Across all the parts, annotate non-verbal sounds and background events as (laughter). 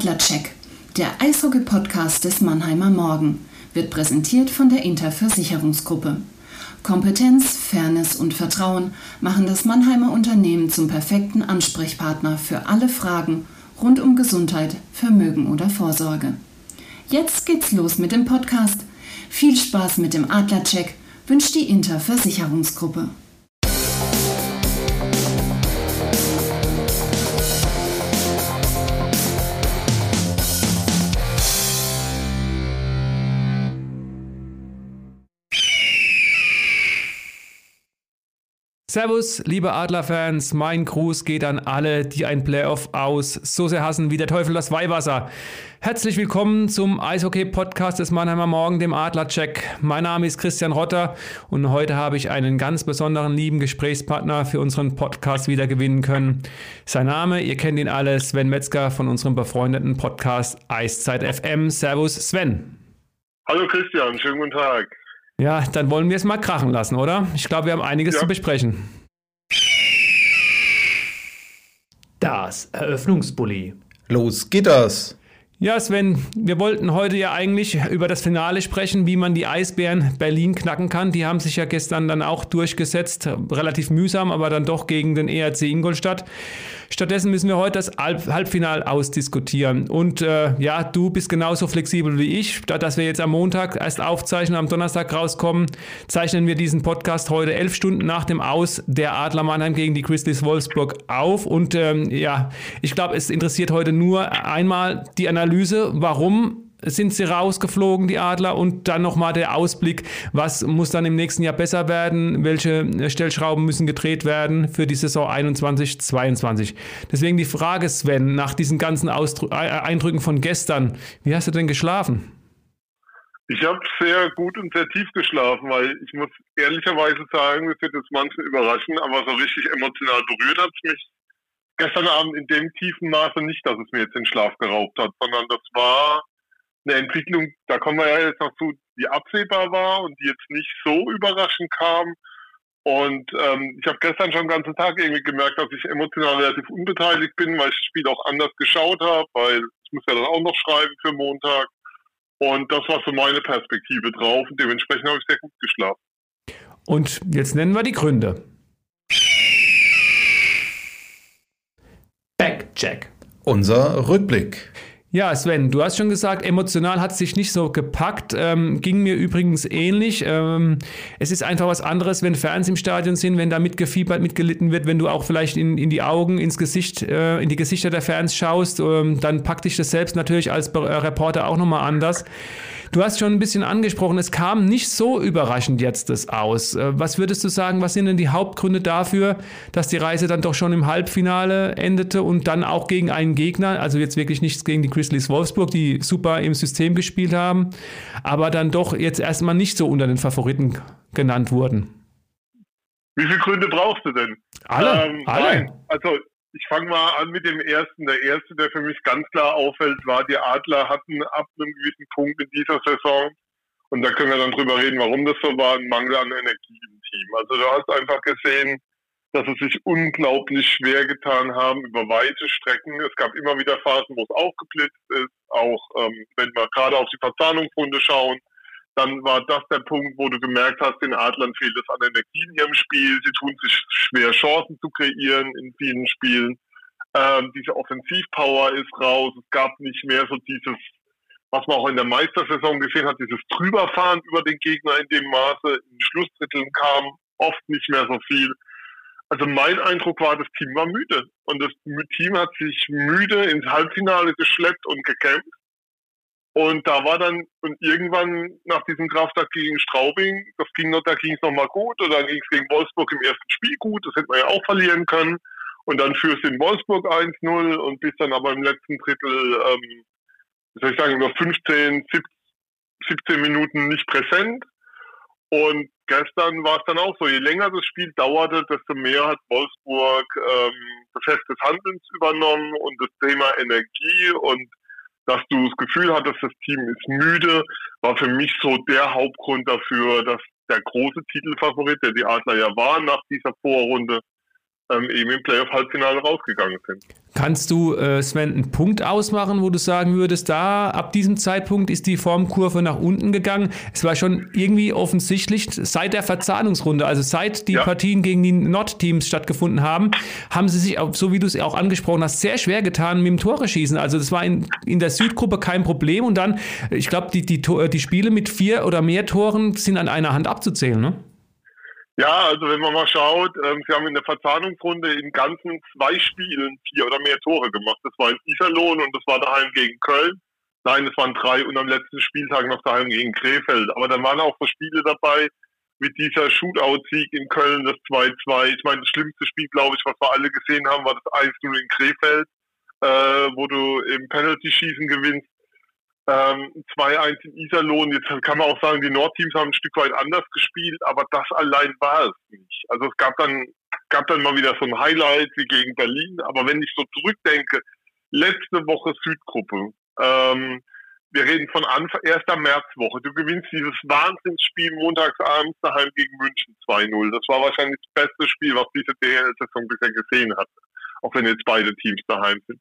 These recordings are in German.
Adlercheck, der Eishockey-Podcast des Mannheimer Morgen, wird präsentiert von der Interversicherungsgruppe. Kompetenz, Fairness und Vertrauen machen das Mannheimer Unternehmen zum perfekten Ansprechpartner für alle Fragen rund um Gesundheit, Vermögen oder Vorsorge. Jetzt geht's los mit dem Podcast. Viel Spaß mit dem Adlercheck wünscht die Interversicherungsgruppe. Servus, liebe Adlerfans, mein Gruß geht an alle, die ein Playoff aus so sehr hassen wie der Teufel das Weihwasser. Herzlich willkommen zum Eishockey-Podcast des Mannheimer Morgen, dem Adlercheck. Mein Name ist Christian Rotter und heute habe ich einen ganz besonderen lieben Gesprächspartner für unseren Podcast wieder gewinnen können. Sein Name, ihr kennt ihn alle, Sven Metzger von unserem befreundeten Podcast Eiszeit FM. Servus, Sven. Hallo Christian, schönen guten Tag. Ja, dann wollen wir es mal krachen lassen, oder? Ich glaube, wir haben einiges ja. zu besprechen. Das Eröffnungsbully. Los geht das! Ja, Sven, wir wollten heute ja eigentlich über das Finale sprechen, wie man die Eisbären Berlin knacken kann. Die haben sich ja gestern dann auch durchgesetzt, relativ mühsam, aber dann doch gegen den ERC Ingolstadt. Stattdessen müssen wir heute das Halbfinal ausdiskutieren. Und äh, ja, du bist genauso flexibel wie ich. Statt dass wir jetzt am Montag erst aufzeichnen, am Donnerstag rauskommen, zeichnen wir diesen Podcast heute elf Stunden nach dem Aus der Adler Mannheim gegen die Grizzlies Wolfsburg auf. Und ähm, ja, ich glaube, es interessiert heute nur einmal die Analyse, warum sind sie rausgeflogen, die Adler, und dann nochmal der Ausblick, was muss dann im nächsten Jahr besser werden, welche Stellschrauben müssen gedreht werden für die Saison 21, 22. Deswegen die Frage, Sven, nach diesen ganzen Ausdru Eindrücken von gestern, wie hast du denn geschlafen? Ich habe sehr gut und sehr tief geschlafen, weil ich muss ehrlicherweise sagen, das wird jetzt manchen überraschen, aber so richtig emotional berührt hat es mich gestern Abend in dem tiefen Maße nicht, dass es mir jetzt den Schlaf geraubt hat, sondern das war eine Entwicklung, da kommen wir ja jetzt noch zu, die absehbar war und die jetzt nicht so überraschend kam. Und ähm, ich habe gestern schon den ganzen Tag irgendwie gemerkt, dass ich emotional relativ unbeteiligt bin, weil ich das Spiel auch anders geschaut habe, weil ich muss ja dann auch noch schreiben für Montag. Und das war so meine Perspektive drauf und dementsprechend habe ich sehr gut geschlafen. Und jetzt nennen wir die Gründe. Backcheck. Unser Rückblick. Ja, Sven, du hast schon gesagt, emotional hat es sich nicht so gepackt. Ähm, ging mir übrigens ähnlich. Ähm, es ist einfach was anderes, wenn Fans im Stadion sind, wenn da mitgefiebert, mitgelitten wird, wenn du auch vielleicht in, in die Augen, ins Gesicht, äh, in die Gesichter der Fans schaust, ähm, dann packt dich das selbst natürlich als Reporter auch nochmal anders. Du hast schon ein bisschen angesprochen, es kam nicht so überraschend jetzt das aus. Äh, was würdest du sagen, was sind denn die Hauptgründe dafür, dass die Reise dann doch schon im Halbfinale endete und dann auch gegen einen Gegner, also jetzt wirklich nichts gegen die Grizzlies Wolfsburg, die super im System gespielt haben, aber dann doch jetzt erstmal nicht so unter den Favoriten genannt wurden? Wie viele Gründe brauchst du denn? Alle, ähm, alle. Nein, also ich fange mal an mit dem ersten. Der erste, der für mich ganz klar auffällt, war, die Adler hatten ab einem gewissen Punkt in dieser Saison, und da können wir dann drüber reden, warum das so war, ein Mangel an Energie im Team. Also du hast einfach gesehen, dass sie sich unglaublich schwer getan haben über weite Strecken. Es gab immer wieder Phasen, wo es aufgeblitzt ist, auch ähm, wenn wir gerade auf die Verzahnungsrunde schauen, dann war das der Punkt, wo du gemerkt hast, den Adlern fehlt es an Energie in ihrem Spiel. Sie tun sich schwer, Chancen zu kreieren in vielen Spielen. Ähm, diese Offensivpower ist raus. Es gab nicht mehr so dieses, was man auch in der Meistersaison gesehen hat, dieses Drüberfahren über den Gegner in dem Maße. In Schlussdritteln kam oft nicht mehr so viel. Also mein Eindruck war, das Team war müde. Und das Team hat sich müde ins Halbfinale geschleppt und gekämpft. Und da war dann, und irgendwann nach diesem Kraftakt gegen Straubing, das ging noch, da ging es nochmal gut, und dann ging es gegen Wolfsburg im ersten Spiel gut, das hätte man ja auch verlieren können. Und dann führst du in Wolfsburg 1-0 und bist dann aber im letzten Drittel, ähm, wie soll ich sagen, über 15, 17 Minuten nicht präsent. Und gestern war es dann auch so, je länger das Spiel dauerte, desto mehr hat Wolfsburg ähm, das Fest des Handelns übernommen und das Thema Energie und dass du das Gefühl hattest, das Team ist müde, war für mich so der Hauptgrund dafür, dass der große Titelfavorit, der die Adler ja waren nach dieser Vorrunde, ähm, eben im Playoff-Halbfinale rausgegangen sind. Kannst du, äh, Sven, einen Punkt ausmachen, wo du sagen würdest, da ab diesem Zeitpunkt ist die Formkurve nach unten gegangen? Es war schon irgendwie offensichtlich, seit der Verzahnungsrunde, also seit die ja. Partien gegen die Nord-Teams stattgefunden haben, haben sie sich, auch, so wie du es auch angesprochen hast, sehr schwer getan mit dem Tore schießen. Also das war in, in der Südgruppe kein Problem und dann, ich glaube, die, die, die Spiele mit vier oder mehr Toren sind an einer Hand abzuzählen, ne? Ja, also wenn man mal schaut, ähm, sie haben in der Verzahnungsrunde in ganzen zwei Spielen vier oder mehr Tore gemacht. Das war in Iserlohn und das war daheim gegen Köln. Nein, es waren drei und am letzten Spieltag noch daheim gegen Krefeld. Aber dann waren auch so Spiele dabei, mit dieser Shootout-Sieg in Köln, das 2-2. Ich meine, das schlimmste Spiel, glaube ich, was wir alle gesehen haben, war das 1-0 in Krefeld, äh, wo du im Penalty-Schießen gewinnst ähm, 2-1 in Iserlohn. Jetzt kann man auch sagen, die Nordteams haben ein Stück weit anders gespielt, aber das allein war es nicht. Also es gab dann, gab dann mal wieder so ein Highlight wie gegen Berlin, aber wenn ich so zurückdenke, letzte Woche Südgruppe, ähm, wir reden von Anfang, 1. Märzwoche. Du gewinnst dieses Wahnsinnsspiel montagsabends daheim gegen München 2-0. Das war wahrscheinlich das beste Spiel, was diese DL-Saison bisher gesehen hat. Auch wenn jetzt beide Teams daheim sind.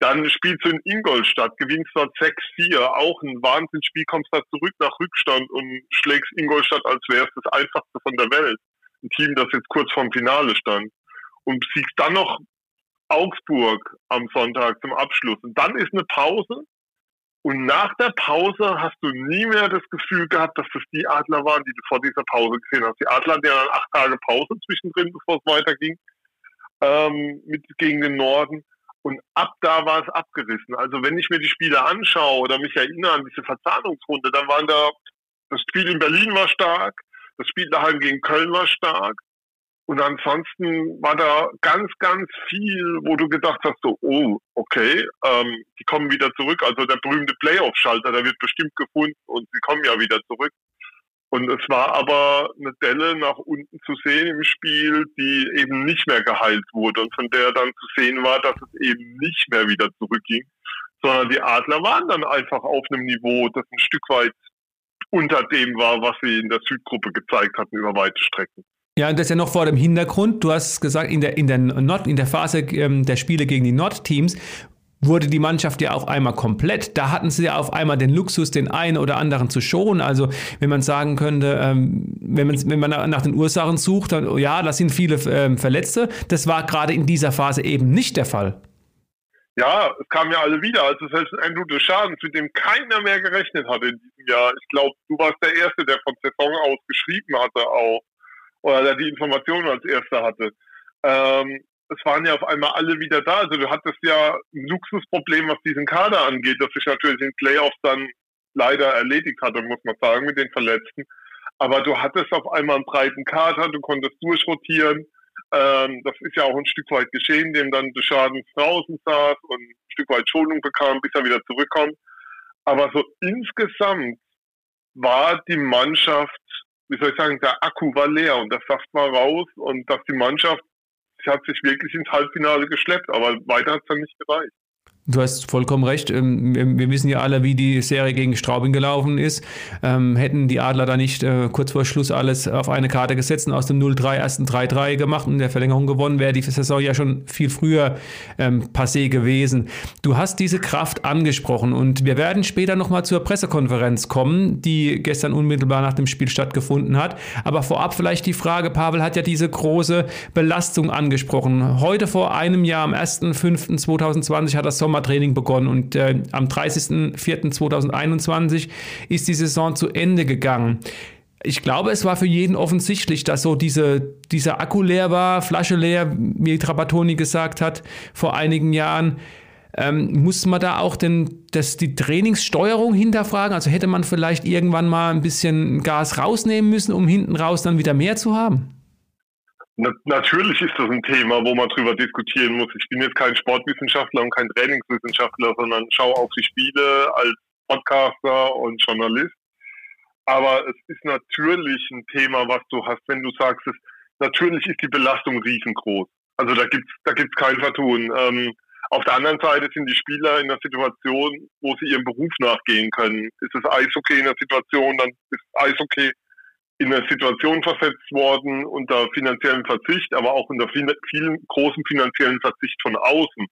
Dann spielst du in Ingolstadt, gewinnst dort 6-4, auch ein Wahnsinnsspiel, kommst da zurück nach Rückstand und schlägst Ingolstadt, als wäre es das einfachste von der Welt. Ein Team, das jetzt kurz vorm Finale stand. Und siegst dann noch Augsburg am Sonntag zum Abschluss. Und dann ist eine Pause. Und nach der Pause hast du nie mehr das Gefühl gehabt, dass das die Adler waren, die du vor dieser Pause gesehen hast. Die Adler hatten ja dann acht Tage Pause zwischendrin, bevor es weiterging, ähm, mit, gegen den Norden. Und ab da war es abgerissen. Also wenn ich mir die Spiele anschaue oder mich erinnere an diese Verzahnungsrunde, dann waren da, das Spiel in Berlin war stark, das Spiel daheim gegen Köln war stark. Und ansonsten war da ganz, ganz viel, wo du gedacht hast, so, oh, okay, ähm, die kommen wieder zurück. Also der berühmte Playoff-Schalter, der wird bestimmt gefunden und sie kommen ja wieder zurück. Und es war aber eine Delle nach unten zu sehen im Spiel, die eben nicht mehr geheilt wurde und von der dann zu sehen war, dass es eben nicht mehr wieder zurückging, sondern die Adler waren dann einfach auf einem Niveau, das ein Stück weit unter dem war, was sie in der Südgruppe gezeigt hatten über weite Strecken. Ja, und das ist ja noch vor dem Hintergrund. Du hast gesagt, in der, in der, Nord, in der Phase ähm, der Spiele gegen die Nordteams wurde die Mannschaft ja auf einmal komplett. Da hatten sie ja auf einmal den Luxus, den einen oder anderen zu schonen. Also wenn man sagen könnte, ähm, wenn, man, wenn man nach den Ursachen sucht, dann ja, das sind viele ähm, Verletzte. Das war gerade in dieser Phase eben nicht der Fall. Ja, es kamen ja alle wieder. Also selbst Andrew Deschamps, mit dem keiner mehr gerechnet hatte in diesem Jahr. Ich glaube, du warst der Erste, der von Saison aus geschrieben hatte auch. Oder der die Informationen als Erster hatte. Ähm, es waren ja auf einmal alle wieder da. Also du hattest ja ein Luxusproblem, was diesen Kader angeht, das sich natürlich in Playoffs dann leider erledigt hatte, muss man sagen, mit den Verletzten. Aber du hattest auf einmal einen breiten Kader, du konntest durchrotieren. Ähm, das ist ja auch ein Stück weit geschehen, dem dann Schaden draußen saß und ein Stück weit Schonung bekam, bis er wieder zurückkommt. Aber so insgesamt war die Mannschaft, wie soll ich sagen, der Akku war leer und das sagt mal raus und dass die Mannschaft hat sich wirklich ins Halbfinale geschleppt, aber weiter hat es dann nicht gereicht. Du hast vollkommen recht. Ähm, wir wissen ja alle, wie die Serie gegen Straubing gelaufen ist. Ähm, hätten die Adler da nicht äh, kurz vor Schluss alles auf eine Karte gesetzt und aus dem 0-3 ersten 3-3 gemacht und der Verlängerung gewonnen, wäre die Saison ja schon viel früher ähm, passé gewesen. Du hast diese Kraft angesprochen und wir werden später nochmal zur Pressekonferenz kommen, die gestern unmittelbar nach dem Spiel stattgefunden hat. Aber vorab vielleicht die Frage, Pavel hat ja diese große Belastung angesprochen. Heute vor einem Jahr, am 1.5.2020 hat das Sommer Sommertraining begonnen und äh, am 30.04.2021 ist die Saison zu Ende gegangen. Ich glaube, es war für jeden offensichtlich, dass so diese, dieser Akku leer war, Flasche leer, wie Trapattoni gesagt hat vor einigen Jahren. Ähm, muss man da auch denn das, die Trainingssteuerung hinterfragen? Also hätte man vielleicht irgendwann mal ein bisschen Gas rausnehmen müssen, um hinten raus dann wieder mehr zu haben? Na, natürlich ist das ein Thema, wo man drüber diskutieren muss. Ich bin jetzt kein Sportwissenschaftler und kein Trainingswissenschaftler, sondern schaue auf die Spiele als Podcaster und Journalist. Aber es ist natürlich ein Thema, was du hast, wenn du sagst, es, natürlich ist die Belastung riesengroß. Also da gibt's da gibt's kein Vertun. Ähm, auf der anderen Seite sind die Spieler in einer Situation, wo sie ihrem Beruf nachgehen können. Ist es Eishockey in der Situation, dann ist Eishockey in eine Situation versetzt worden unter finanziellem Verzicht, aber auch unter vielen, vielen großen finanziellen Verzicht von außen.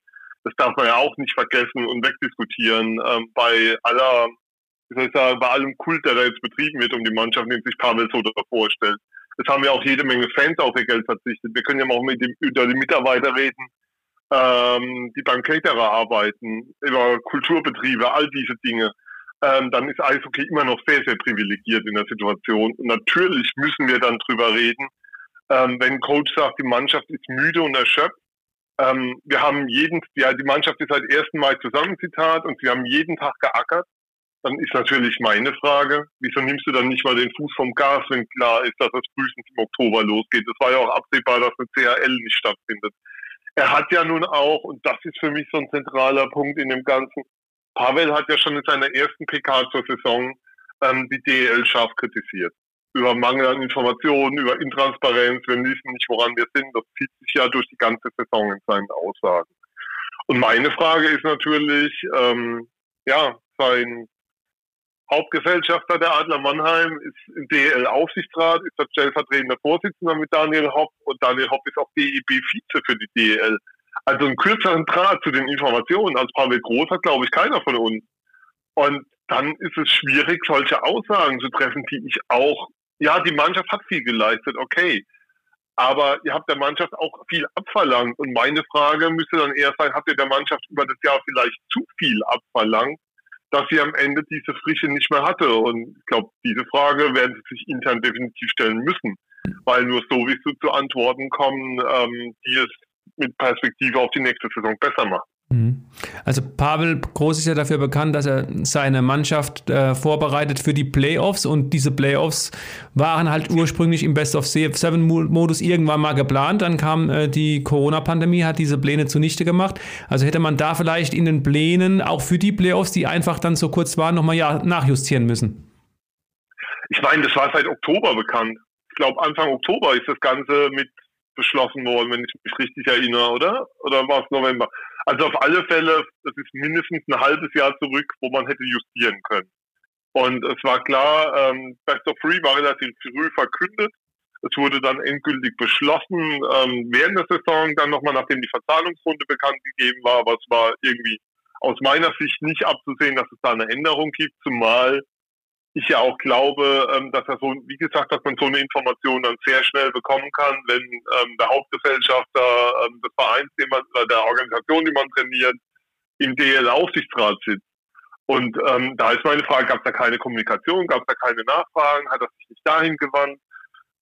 Das darf man ja auch nicht vergessen und wegdiskutieren. Ähm, bei aller, wie soll ich sagen, bei allem Kult, der da jetzt betrieben wird um die Mannschaft, den sich Pavel so vorstellt. Es haben ja auch jede Menge Fans auf ihr Geld verzichtet. Wir können ja auch mit dem, über die Mitarbeiter reden, ähm, die beim Caterer arbeiten, über Kulturbetriebe, all diese Dinge. Ähm, dann ist Eishockey immer noch sehr, sehr privilegiert in der Situation. Und natürlich müssen wir dann drüber reden, ähm, wenn Coach sagt, die Mannschaft ist müde und erschöpft. Ähm, wir haben jeden, ja, die Mannschaft ist seit 1. Mai zusammen, Zitat, und sie haben jeden Tag geackert. Dann ist natürlich meine Frage, wieso nimmst du dann nicht mal den Fuß vom Gas, wenn klar ist, dass es frühestens im Oktober losgeht? Es war ja auch absehbar, dass eine CHL nicht stattfindet. Er hat ja nun auch, und das ist für mich so ein zentraler Punkt in dem Ganzen, Pavel hat ja schon in seiner ersten PK zur Saison ähm, die DEL scharf kritisiert. Über Mangel an Informationen, über Intransparenz, wir wissen nicht, woran wir sind. Das zieht sich ja durch die ganze Saison in seinen Aussagen. Und meine Frage ist natürlich, ähm, ja, sein Hauptgesellschafter der Adler Mannheim ist im DEL-Aufsichtsrat, ist der stellvertretende Vorsitzender mit Daniel Hopp und Daniel Hopp ist auch DEB-Vize für die DEL. Also einen kürzeren Draht zu den Informationen als Pavel Groß hat, glaube ich, keiner von uns. Und dann ist es schwierig, solche Aussagen zu treffen, die ich auch, ja, die Mannschaft hat viel geleistet, okay. Aber ihr habt der Mannschaft auch viel abverlangt. Und meine Frage müsste dann eher sein, habt ihr der Mannschaft über das Jahr vielleicht zu viel abverlangt, dass sie am Ende diese Frische nicht mehr hatte? Und ich glaube, diese Frage werden sie sich intern definitiv stellen müssen. Weil nur so wirst du zu Antworten kommen, ähm, die es mit Perspektive auf die nächste Saison besser macht. Mhm. Also Pavel Groß ist ja dafür bekannt, dass er seine Mannschaft äh, vorbereitet für die Playoffs und diese Playoffs waren halt ursprünglich im Best of Seven Modus irgendwann mal geplant. Dann kam äh, die Corona-Pandemie, hat diese Pläne zunichte gemacht. Also hätte man da vielleicht in den Plänen auch für die Playoffs, die einfach dann so kurz waren, nochmal ja, nachjustieren müssen. Ich meine, das war seit Oktober bekannt. Ich glaube, Anfang Oktober ist das Ganze mit beschlossen worden, wenn ich mich richtig erinnere, oder? Oder war es November? Also auf alle Fälle, das ist mindestens ein halbes Jahr zurück, wo man hätte justieren können. Und es war klar, ähm, Best of Three war relativ früh verkündet. Es wurde dann endgültig beschlossen ähm, während der Saison, dann nochmal nachdem die Verzahlungsrunde bekannt gegeben war, aber es war irgendwie aus meiner Sicht nicht abzusehen, dass es da eine Änderung gibt, zumal ich ja auch glaube, ähm, dass er so, wie gesagt, dass man so eine Information dann sehr schnell bekommen kann, wenn ähm, der Hauptgesellschafter ähm, des Vereins, den man, oder der Organisation, die man trainiert, im DL-Aufsichtsrat sitzt. Und ähm, da ist meine Frage, gab es da keine Kommunikation, gab es da keine Nachfragen, hat er sich nicht dahin gewandt?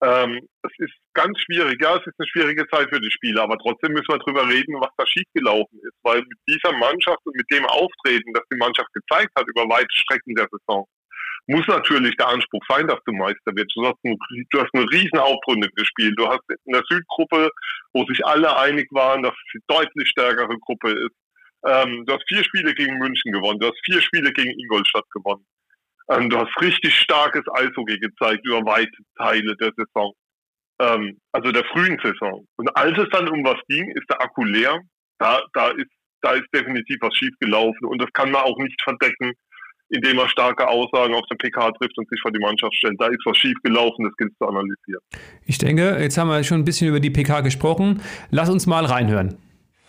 Ähm, es ist ganz schwierig, ja, es ist eine schwierige Zeit für die Spieler, aber trotzdem müssen wir darüber reden, was da schiefgelaufen ist, weil mit dieser Mannschaft und mit dem Auftreten, das die Mannschaft gezeigt hat über weite Strecken der Saison, muss natürlich der Anspruch sein, dass du Meister wirst. Du hast, ein, du hast eine riesen Hauptrunde gespielt. Du hast in der Südgruppe, wo sich alle einig waren, dass es eine deutlich stärkere Gruppe ist. Ähm, du hast vier Spiele gegen München gewonnen. Du hast vier Spiele gegen Ingolstadt gewonnen. Ähm, du hast richtig starkes Eishockey gezeigt über weite Teile der Saison. Ähm, also der frühen Saison. Und als es dann um was ging, ist der Akku leer. Da, da ist, da ist definitiv was schiefgelaufen. Und das kann man auch nicht verdecken indem er starke Aussagen auf den PK trifft und sich vor die Mannschaft stellt. Da ist was schief gelaufen, das gilt zu analysieren. Ich denke, jetzt haben wir schon ein bisschen über die PK gesprochen. Lass uns mal reinhören.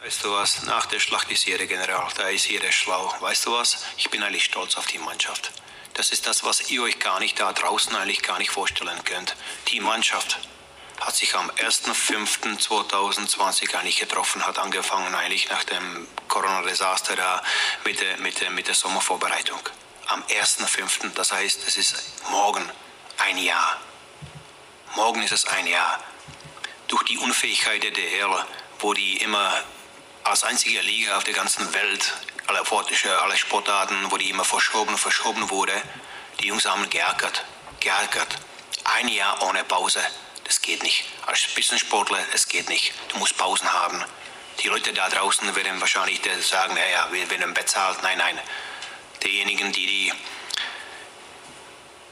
Weißt du was, nach der Schlacht ist jeder General, da ist jeder schlau. Weißt du was, ich bin eigentlich stolz auf die Mannschaft. Das ist das, was ihr euch gar nicht da draußen eigentlich gar nicht vorstellen könnt. Die Mannschaft hat sich am 1.5.2020 eigentlich getroffen, hat angefangen eigentlich nach dem Corona-Desaster da mit der, mit, der, mit der Sommervorbereitung am 1.5. Das heißt, es ist morgen ein Jahr. Morgen ist es ein Jahr. Durch die Unfähigkeit der DL, wo die immer als einzige Liga auf der ganzen Welt, alle Sportarten, alle Sportarten, wo die immer verschoben, verschoben wurde, die Jungs haben geärgert, geärgert. Ein Jahr ohne Pause, das geht nicht. Als Spitzensportler, es geht nicht. Du musst Pausen haben. Die Leute da draußen werden wahrscheinlich sagen, ja, ja, wir werden bezahlt. Nein, nein diejenigen, die, die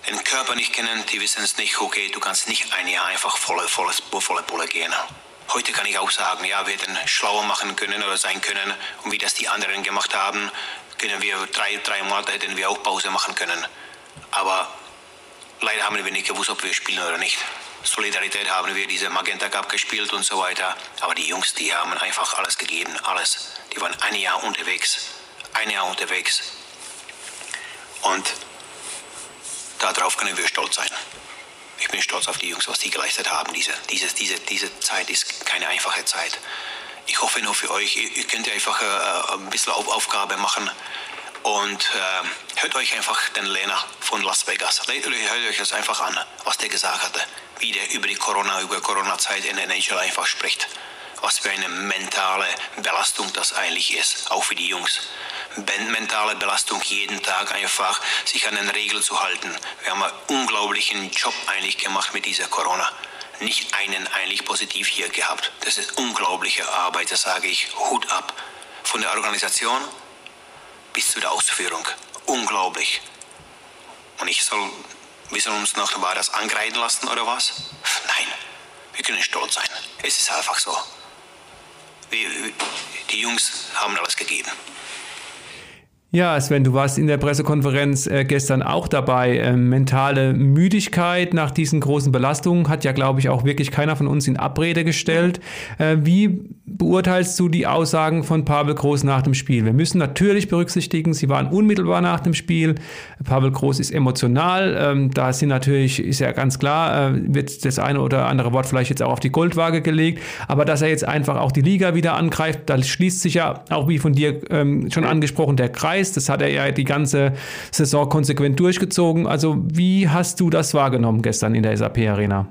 den Körper nicht kennen, die wissen es nicht, okay, du kannst nicht ein Jahr einfach volle, volle, volle Pulle gehen. Heute kann ich auch sagen, ja, wir hätten schlauer machen können oder sein können und wie das die anderen gemacht haben, können wir drei, drei Monate hätten wir auch Pause machen können. Aber leider haben wir nicht gewusst, ob wir spielen oder nicht. Solidarität haben wir diese Magenta Cup gespielt und so weiter. Aber die Jungs, die haben einfach alles gegeben, alles. Die waren ein Jahr unterwegs, ein Jahr unterwegs. Und darauf können wir stolz sein. Ich bin stolz auf die Jungs, was die geleistet haben. Diese, diese, diese, diese Zeit ist keine einfache Zeit. Ich hoffe nur für euch, ihr, könnt einfach äh, ein bisschen Auf Aufgabe machen und äh, hört euch einfach den Lena von Las Vegas. Hört euch das einfach an, was der gesagt hatte, wie der über die Corona, über Corona-Zeit in der NHL einfach spricht. Was für eine mentale Belastung das eigentlich ist, auch für die Jungs. Mentale Belastung jeden Tag einfach, sich an den Regeln zu halten. Wir haben einen unglaublichen Job eigentlich gemacht mit dieser Corona nicht einen eigentlich positiv hier gehabt. Das ist unglaubliche Arbeit, das sage ich, Hut ab. Von der Organisation bis zu der Ausführung. Unglaublich. Und ich soll, wir sollen uns noch war das angreifen lassen oder was? Nein, wir können stolz sein. Es ist einfach so. Wir, die Jungs haben alles gegeben. Ja, Sven, du warst in der Pressekonferenz äh, gestern auch dabei. Ähm, mentale Müdigkeit nach diesen großen Belastungen hat ja, glaube ich, auch wirklich keiner von uns in Abrede gestellt. Äh, wie beurteilst du die Aussagen von Pavel Groß nach dem Spiel? Wir müssen natürlich berücksichtigen, sie waren unmittelbar nach dem Spiel. Pavel Groß ist emotional. Ähm, da sind natürlich, ist ja ganz klar, äh, wird das eine oder andere Wort vielleicht jetzt auch auf die Goldwaage gelegt. Aber dass er jetzt einfach auch die Liga wieder angreift, da schließt sich ja auch, wie von dir ähm, schon angesprochen, der Kreis weiß. Das hat er ja die ganze Saison konsequent durchgezogen. Also wie hast du das wahrgenommen gestern in der SAP Arena?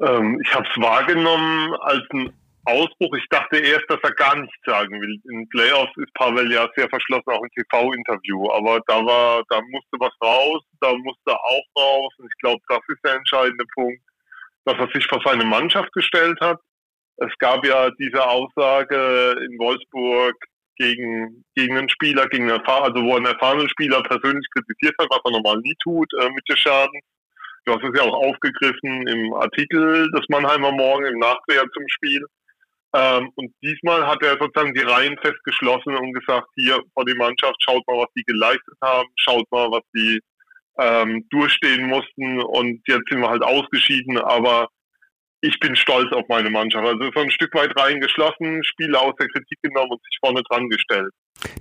Ähm, ich habe es wahrgenommen als ein Ausbruch. Ich dachte erst, dass er gar nichts sagen will. In Playoffs ist Pavel ja sehr verschlossen, auch im TV-Interview. Aber da war, da musste was raus, da musste auch raus. Und ich glaube, das ist der entscheidende Punkt, dass er sich vor seine Mannschaft gestellt hat. Es gab ja diese Aussage in Wolfsburg, gegen, gegen einen Spieler, gegen einen Erfahrenen, also wo ein erfahrener Spieler persönlich kritisiert hat, was er normal nie tut äh, mit der Schaden. Du hast es ja auch aufgegriffen im Artikel des Mannheimer Morgen, im Nachdreher zum Spiel. Ähm, und diesmal hat er sozusagen die Reihen festgeschlossen und gesagt, hier vor die Mannschaft, schaut mal, was die geleistet haben, schaut mal, was die ähm, durchstehen mussten und jetzt sind wir halt ausgeschieden, aber ich bin stolz auf meine Mannschaft. Also so ein Stück weit reingeschlossen, Spiele aus der Kritik genommen und sich vorne dran gestellt.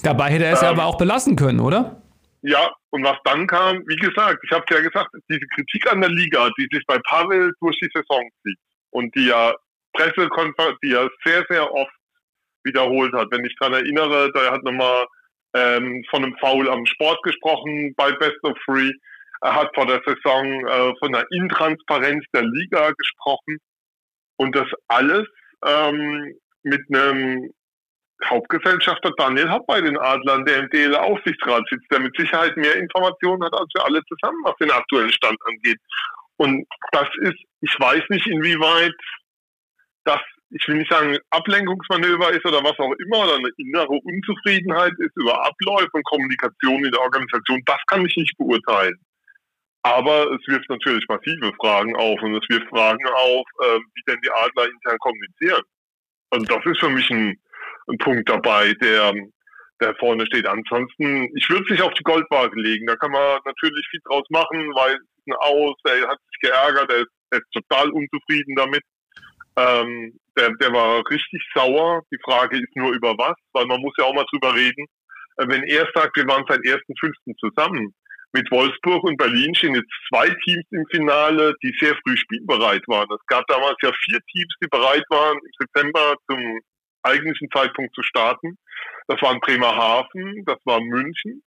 Dabei hätte er es ähm, ja aber auch belassen können, oder? Ja, und was dann kam, wie gesagt, ich habe ja gesagt, diese Kritik an der Liga, die sich bei Pavel durch die Saison zieht und die ja Pressekonferenz, die er sehr, sehr oft wiederholt hat. Wenn ich daran erinnere, da hat nochmal ähm, von einem Foul am Sport gesprochen bei Best of Three. Er hat vor der Saison äh, von der Intransparenz der Liga gesprochen. Und das alles ähm, mit einem Hauptgesellschafter Daniel Happ bei den Adlern, der im DL-Aufsichtsrat sitzt, der mit Sicherheit mehr Informationen hat als wir alle zusammen, was den aktuellen Stand angeht. Und das ist, ich weiß nicht, inwieweit das, ich will nicht sagen, Ablenkungsmanöver ist oder was auch immer, oder eine innere Unzufriedenheit ist über Abläufe und Kommunikation in der Organisation, das kann ich nicht beurteilen. Aber es wirft natürlich massive Fragen auf und es wirft Fragen auf, äh, wie denn die Adler intern kommunizieren. Und das ist für mich ein, ein Punkt dabei, der, der vorne steht. Ansonsten, ich würde es nicht auf die Goldwaage legen. Da kann man natürlich viel draus machen, weil es Aus, er hat sich geärgert, er ist, er ist total unzufrieden damit. Ähm, der, der war richtig sauer. Die Frage ist nur über was, weil man muss ja auch mal drüber reden. Äh, wenn er sagt, wir waren seit 1.5. zusammen, mit Wolfsburg und Berlin stehen jetzt zwei Teams im Finale, die sehr früh spielbereit waren. Es gab damals ja vier Teams, die bereit waren, im September zum eigentlichen Zeitpunkt zu starten. Das waren Bremerhaven, das war München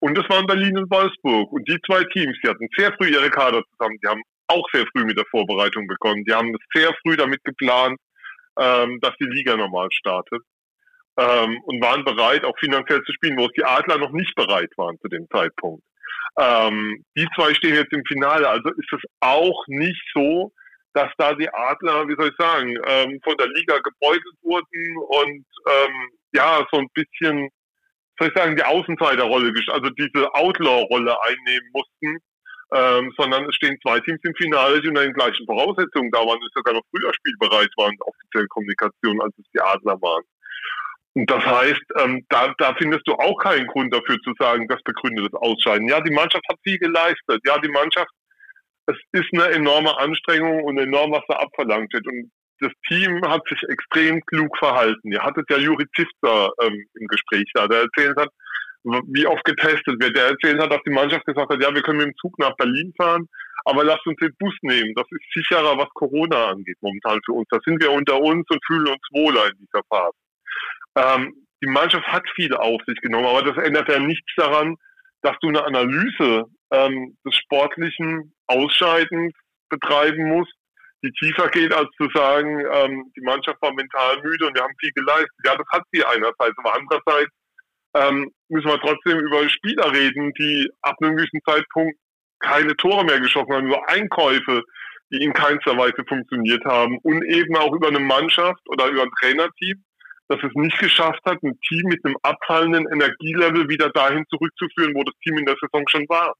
und das waren Berlin und Wolfsburg. Und die zwei Teams, die hatten sehr früh ihre Kader zusammen. Die haben auch sehr früh mit der Vorbereitung begonnen. Die haben das sehr früh damit geplant, ähm, dass die Liga normal startet. Ähm, und waren bereit, auch finanziell zu spielen, wo es die Adler noch nicht bereit waren zu dem Zeitpunkt. Ähm, die zwei stehen jetzt im Finale, also ist es auch nicht so, dass da die Adler, wie soll ich sagen, ähm, von der Liga gebeutelt wurden und ähm, ja, so ein bisschen, soll ich sagen, die Außenseiterrolle, also diese Outlaw-Rolle einnehmen mussten, ähm, sondern es stehen zwei Teams im Finale, die unter den gleichen Voraussetzungen da waren, die sogar noch früher spielbereit waren, offizielle Kommunikation, als es die Adler waren. Und das heißt, ähm, da, da findest du auch keinen Grund dafür zu sagen, das begründet das Ausscheiden. Ja, die Mannschaft hat viel geleistet. Ja, die Mannschaft, es ist eine enorme Anstrengung und enorm, was da abverlangt wird. Und das Team hat sich extrem klug verhalten. Ihr hattet ja Juri Zifter ähm, im Gespräch da, der erzählt hat, wie oft getestet wird. Der erzählt hat, dass die Mannschaft gesagt hat, ja, wir können mit dem Zug nach Berlin fahren, aber lasst uns den Bus nehmen. Das ist sicherer, was Corona angeht momentan für uns. Da sind wir unter uns und fühlen uns wohler in dieser Phase. Ähm, die Mannschaft hat viel auf sich genommen, aber das ändert ja nichts daran, dass du eine Analyse ähm, des sportlichen Ausscheidens betreiben musst, die tiefer geht, als zu sagen, ähm, die Mannschaft war mental müde und wir haben viel geleistet. Ja, das hat sie einerseits, aber andererseits ähm, müssen wir trotzdem über Spieler reden, die ab einem gewissen Zeitpunkt keine Tore mehr geschossen haben, über Einkäufe, die in keinster Weise funktioniert haben und eben auch über eine Mannschaft oder über ein Trainerteam, das es nicht geschafft hat, ein Team mit einem abfallenden Energielevel wieder dahin zurückzuführen, wo das Team in der Saison schon war.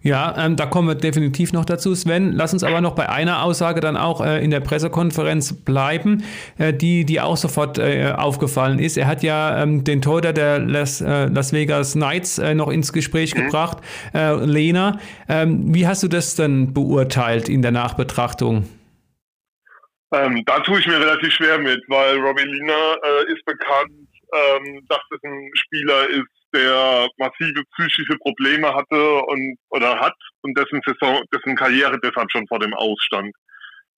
Ja, ähm, da kommen wir definitiv noch dazu, Sven. Lass uns aber noch bei einer Aussage dann auch äh, in der Pressekonferenz bleiben, äh, die, die auch sofort äh, aufgefallen ist. Er hat ja ähm, den Torhüter der Las, äh, Las Vegas Knights äh, noch ins Gespräch mhm. gebracht, äh, Lena. Ähm, wie hast du das denn beurteilt in der Nachbetrachtung? Ähm, da tue ich mir relativ schwer mit, weil Robbie Lina ist bekannt, ähm, dass es ein Spieler ist, der massive psychische Probleme hatte und oder hat und dessen Saison, dessen Karriere deshalb schon vor dem Ausstand.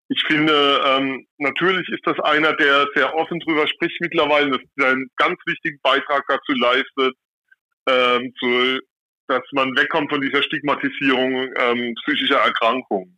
Ich finde, ähm, natürlich ist das einer, der sehr offen drüber spricht mittlerweile, dass er einen ganz wichtigen Beitrag dazu leistet, ähm, zu, dass man wegkommt von dieser Stigmatisierung ähm, psychischer Erkrankungen.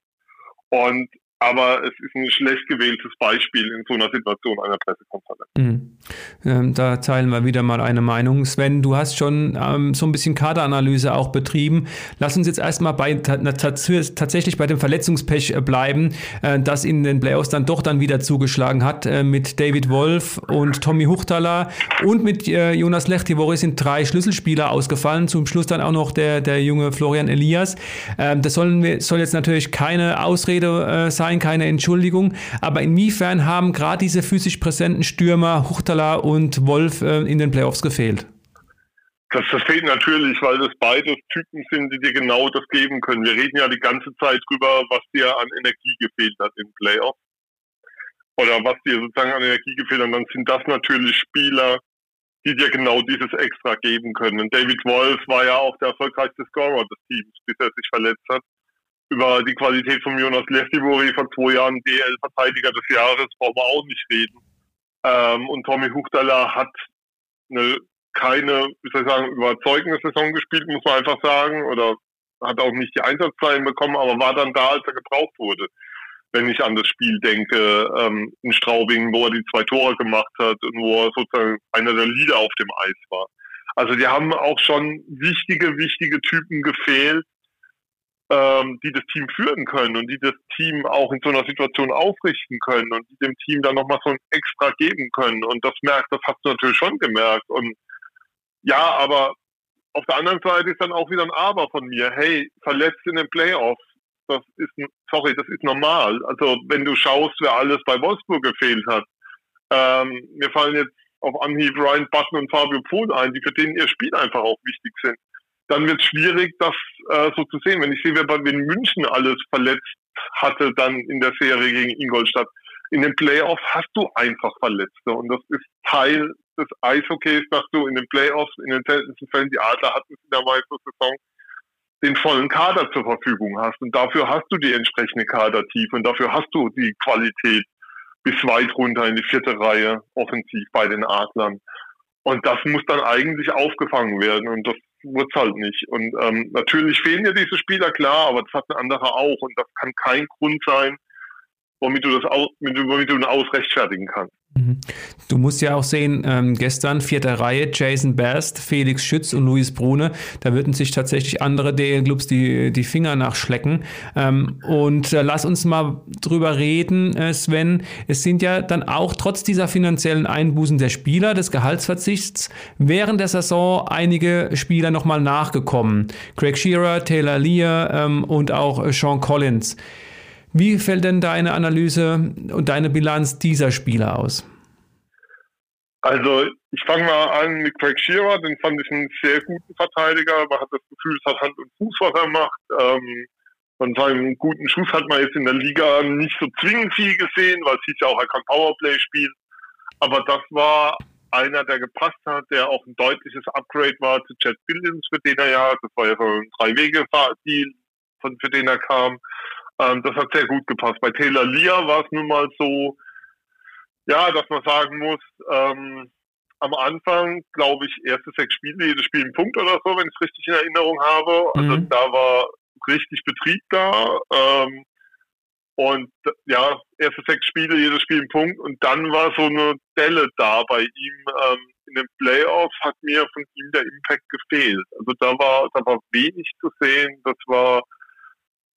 Und aber es ist ein schlecht gewähltes Beispiel in so einer Situation einer Pressekonferenz. Mhm. Ähm, da teilen wir wieder mal eine Meinung. Sven, du hast schon ähm, so ein bisschen Kaderanalyse auch betrieben. Lass uns jetzt erstmal bei, tatsächlich bei dem Verletzungspech äh, bleiben, äh, das in den Playoffs dann doch dann wieder zugeschlagen hat äh, mit David Wolf und Tommy Huchtala und mit äh, Jonas Lechtivori sind drei Schlüsselspieler ausgefallen. Zum Schluss dann auch noch der, der junge Florian Elias. Ähm, das sollen soll jetzt natürlich keine Ausrede äh, sein sein, keine Entschuldigung. Aber inwiefern haben gerade diese physisch präsenten Stürmer Huchtala und Wolf äh, in den Playoffs gefehlt? Das, das fehlt natürlich, weil das beides Typen sind, die dir genau das geben können. Wir reden ja die ganze Zeit drüber, was dir an Energie gefehlt hat im Playoff. Oder was dir sozusagen an Energie gefehlt hat. Und dann sind das natürlich Spieler, die dir genau dieses Extra geben können. Und David Wolf war ja auch der erfolgreichste Scorer des Teams, bis er sich verletzt hat über die Qualität von Jonas Leftivori vor zwei Jahren DL-Verteidiger des Jahres brauchen wir auch nicht reden. Ähm, und Tommy Huchtala hat eine keine, wie soll ich sagen, überzeugende Saison gespielt, muss man einfach sagen, oder hat auch nicht die Einsatzzahlen bekommen, aber war dann da, als er gebraucht wurde. Wenn ich an das Spiel denke, ähm, in Straubing, wo er die zwei Tore gemacht hat und wo er sozusagen einer der Leader auf dem Eis war. Also die haben auch schon wichtige, wichtige Typen gefehlt, ähm, die das Team führen können und die das Team auch in so einer Situation aufrichten können und die dem Team dann nochmal so ein Extra geben können. Und das merkt, das hast du natürlich schon gemerkt. Und ja, aber auf der anderen Seite ist dann auch wieder ein Aber von mir. Hey, verletzt in den Playoffs. Das ist, sorry, das ist normal. Also, wenn du schaust, wer alles bei Wolfsburg gefehlt hat. Ähm, mir fallen jetzt auf Anhieb Ryan Button und Fabio Pohl ein, die für den ihr Spiel einfach auch wichtig sind dann wird es schwierig, das äh, so zu sehen. Wenn ich sehe, wer bei München alles verletzt hatte, dann in der Serie gegen Ingolstadt. In den Playoffs hast du einfach Verletzte und das ist Teil des Eishockeys, dass du in den Playoffs, in den seltensten Fällen, die Adler hatten es in der Meistersaison, den vollen Kader zur Verfügung hast. Und dafür hast du die entsprechende Kadertiefe und dafür hast du die Qualität bis weit runter in die vierte Reihe offensiv bei den Adlern. Und das muss dann eigentlich aufgefangen werden. Und das wird es halt nicht. Und ähm, natürlich fehlen ja diese Spieler, klar, aber das hat ein anderer auch. Und das kann kein Grund sein, womit du das aus, womit du ihn ausrechtfertigen kannst. Mhm. Du musst ja auch sehen, ähm, gestern vierte Reihe, Jason Best, Felix Schütz und Luis Brune, da würden sich tatsächlich andere DL-Clubs die, die Finger nachschlecken. Ähm, und äh, lass uns mal drüber reden, äh, Sven. Es sind ja dann auch trotz dieser finanziellen Einbußen der Spieler, des Gehaltsverzichts, während der Saison einige Spieler nochmal nachgekommen. Craig Shearer, Taylor Lear ähm, und auch Sean Collins. Wie fällt denn deine Analyse und deine Bilanz dieser Spieler aus? Also ich fange mal an mit Craig Shearer, den fand ich einen sehr guten Verteidiger. Man hat das Gefühl, es hat Hand und Fuß, was er macht. Ähm, von seinem guten Schuss hat man jetzt in der Liga nicht so zwingend viel gesehen, weil es hieß ja auch, er kann Powerplay spielen. Aber das war einer, der gepasst hat, der auch ein deutliches Upgrade war zu Chad Billions, für den er ja, das war ja so ein Drei-Wege-Deal, für den er kam. Ähm, das hat sehr gut gepasst. Bei Taylor Lear war es nun mal so, ja, dass man sagen muss, ähm, am Anfang, glaube ich, erste sechs Spiele, jedes Spiel ein Punkt oder so, wenn ich es richtig in Erinnerung habe. Also mhm. da war richtig Betrieb da. Ähm, und ja, erste sechs Spiele, jedes Spiel ein Punkt. Und dann war so eine Delle da bei ihm. Ähm, in den Playoffs hat mir von ihm der Impact gefehlt. Also da war, da war wenig zu sehen. Das war,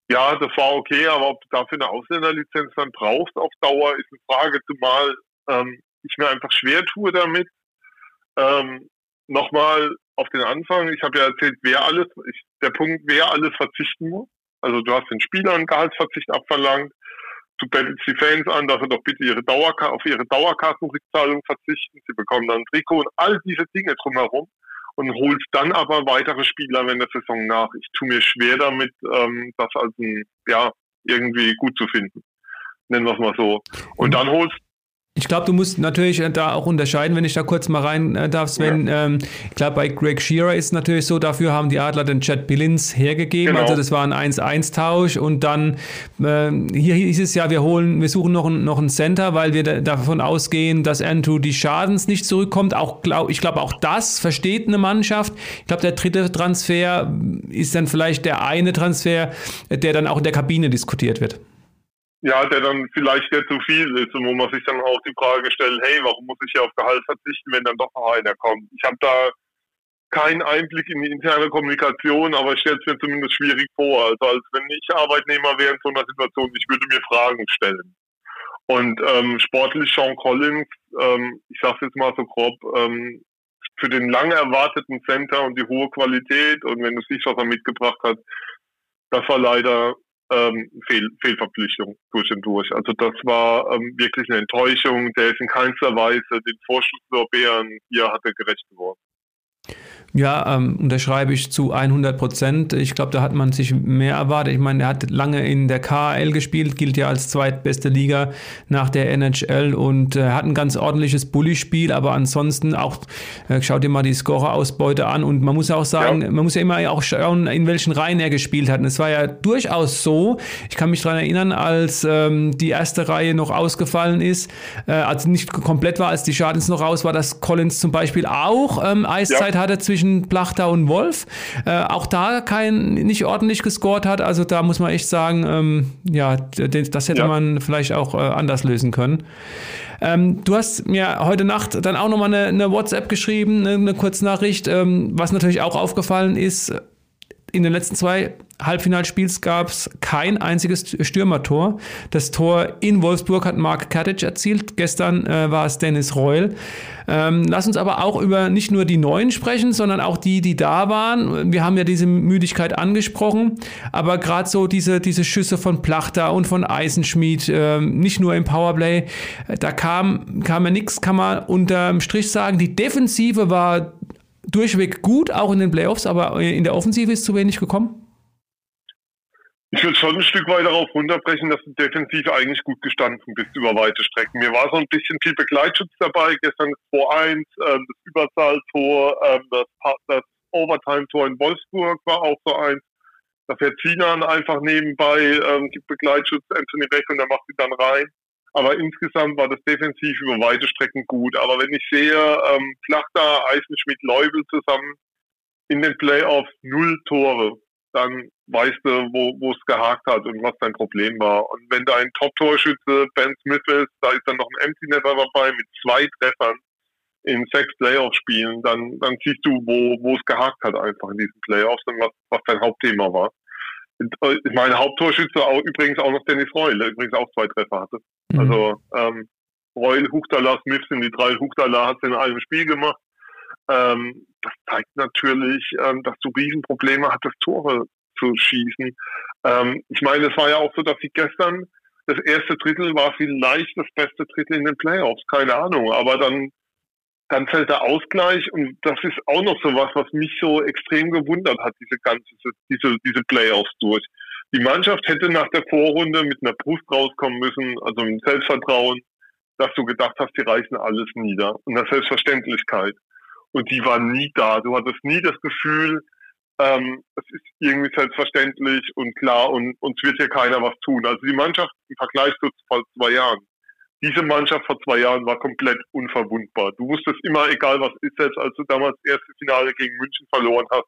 ja, das war okay, aber ob du dafür eine Ausländerlizenz dann brauchst auf Dauer, ist eine Frage, zumal ähm, ich mir einfach schwer tue damit. Ähm, Nochmal auf den Anfang, ich habe ja erzählt, wer alles, ich, der Punkt, wer alles verzichten muss. Also du hast den Spielern Gehaltsverzicht abverlangt, du bettelst die Fans an, dass sie doch bitte ihre Dauerka auf ihre Dauerkartenrückzahlung verzichten, sie bekommen dann ein Trikot und all diese Dinge drumherum und holst dann aber weitere Spieler wenn der Saison nach. Ich tue mir schwer damit, ähm, das als ein, ja, irgendwie gut zu finden. Nennen wir es mal so. Und dann holst ich glaube, du musst natürlich äh, da auch unterscheiden, wenn ich da kurz mal rein äh, darf, Sven. Ja. Ähm, ich glaube, bei Greg Shearer ist natürlich so, dafür haben die Adler den Chad Billins hergegeben. Genau. Also das war ein 1-1-Tausch und dann äh, hier hieß es ja, wir holen, wir suchen noch, ein, noch einen Center, weil wir da, davon ausgehen, dass Andrew die Schadens nicht zurückkommt. Auch glaub, ich glaube, auch das versteht eine Mannschaft. Ich glaube, der dritte Transfer ist dann vielleicht der eine Transfer, der dann auch in der Kabine diskutiert wird ja, der dann vielleicht nicht zu viel ist und wo man sich dann auch die Frage stellt, hey, warum muss ich hier auf Gehalt verzichten, wenn dann doch noch einer kommt? Ich habe da keinen Einblick in die interne Kommunikation, aber ich stelle es mir zumindest schwierig vor. Also als wenn ich Arbeitnehmer wäre in so einer Situation, ich würde mir Fragen stellen. Und ähm, sportlich Sean Collins, ähm, ich sage jetzt mal so grob, ähm, für den lang erwarteten Center und die hohe Qualität und wenn du siehst, was er mitgebracht hat, das war leider ähm, Fehl, Fehlverpflichtung durch und durch. Also das war ähm, wirklich eine Enttäuschung. Der ist in keinster Weise den Vorschusslorbeeren hier hatte gerecht geworden. Ja, ähm, unterschreibe ich zu 100 Prozent. Ich glaube, da hat man sich mehr erwartet. Ich meine, er hat lange in der KHL gespielt, gilt ja als zweitbeste Liga nach der NHL und äh, hat ein ganz ordentliches Bully-Spiel, aber ansonsten auch, äh, schaut dir mal die Scorer-Ausbeute an und man muss auch sagen, ja. man muss ja immer auch schauen, in welchen Reihen er gespielt hat. Und es war ja durchaus so, ich kann mich daran erinnern, als ähm, die erste Reihe noch ausgefallen ist, äh, also nicht komplett war, als die Schadens noch raus war, dass Collins zum Beispiel auch ähm, Eiszeit ja. hatte zwischen zwischen Plachter und Wolf. Äh, auch da kein nicht ordentlich gescored hat. Also da muss man echt sagen, ähm, ja, das hätte ja. man vielleicht auch äh, anders lösen können. Ähm, du hast mir heute Nacht dann auch nochmal eine, eine WhatsApp geschrieben, eine, eine Kurznachricht, ähm, was natürlich auch aufgefallen ist. In den letzten zwei Halbfinalspiels gab es kein einziges Stürmertor. Das Tor in Wolfsburg hat Mark Katic erzielt. Gestern äh, war es Dennis Reul. Ähm, lass uns aber auch über nicht nur die Neuen sprechen, sondern auch die, die da waren. Wir haben ja diese Müdigkeit angesprochen, aber gerade so diese, diese Schüsse von Plachter und von Eisenschmied, äh, nicht nur im Powerplay, da kam, kam ja nichts, kann man unterm Strich sagen. Die Defensive war durchweg gut, auch in den Playoffs, aber in der Offensive ist zu wenig gekommen. Ich würde schon ein Stück weit darauf runterbrechen, dass du defensiv eigentlich gut gestanden bist über weite Strecken. Mir war so ein bisschen viel Begleitschutz dabei. Gestern das 2-1, ähm, das Überzahltor, ähm, das, das Overtime-Tor in Wolfsburg war auch so eins. Da fährt Sinan einfach nebenbei, ähm, gibt Begleitschutz Anthony weg und er macht sie dann rein. Aber insgesamt war das defensiv über weite Strecken gut. Aber wenn ich sehe, ähm, Plachter, Eisenschmidt, Leubel zusammen in den Playoffs null Tore, dann weißt du, wo es gehakt hat und was dein Problem war. Und wenn da ein Top-Torschütze Ben Smith ist, da ist dann noch ein Empty Netter dabei mit zwei Treffern in sechs Playoff-Spielen, dann, dann siehst du, wo, es gehakt hat einfach in diesen Playoffs und was, was dein Hauptthema war. Äh, mein Haupttorschütze auch, übrigens auch noch Dennis Reul, der übrigens auch zwei Treffer hatte. Mhm. Also ähm, Reul, Huchtala, Smith sind die drei. Huchtala hat es in einem Spiel gemacht. Ähm, das zeigt natürlich, ähm, dass du Riesenprobleme hattest, Tore zu schießen. Ähm, ich meine, es war ja auch so, dass sie gestern das erste Drittel war vielleicht das beste Drittel in den Playoffs, keine Ahnung. Aber dann dann fällt der Ausgleich und das ist auch noch so was, was mich so extrem gewundert hat, diese ganze, diese, diese Playoffs durch. Die Mannschaft hätte nach der Vorrunde mit einer Brust rauskommen müssen, also mit Selbstvertrauen, dass du gedacht hast, die reißen alles nieder und eine Selbstverständlichkeit. Und die war nie da. Du hattest nie das Gefühl, ähm, es ist irgendwie selbstverständlich und klar und uns wird hier keiner was tun. Also die Mannschaft im Vergleich zu vor zwei Jahren diese Mannschaft vor zwei Jahren war komplett unverwundbar. Du wusstest immer, egal was ist, selbst als du damals das erste Finale gegen München verloren hast,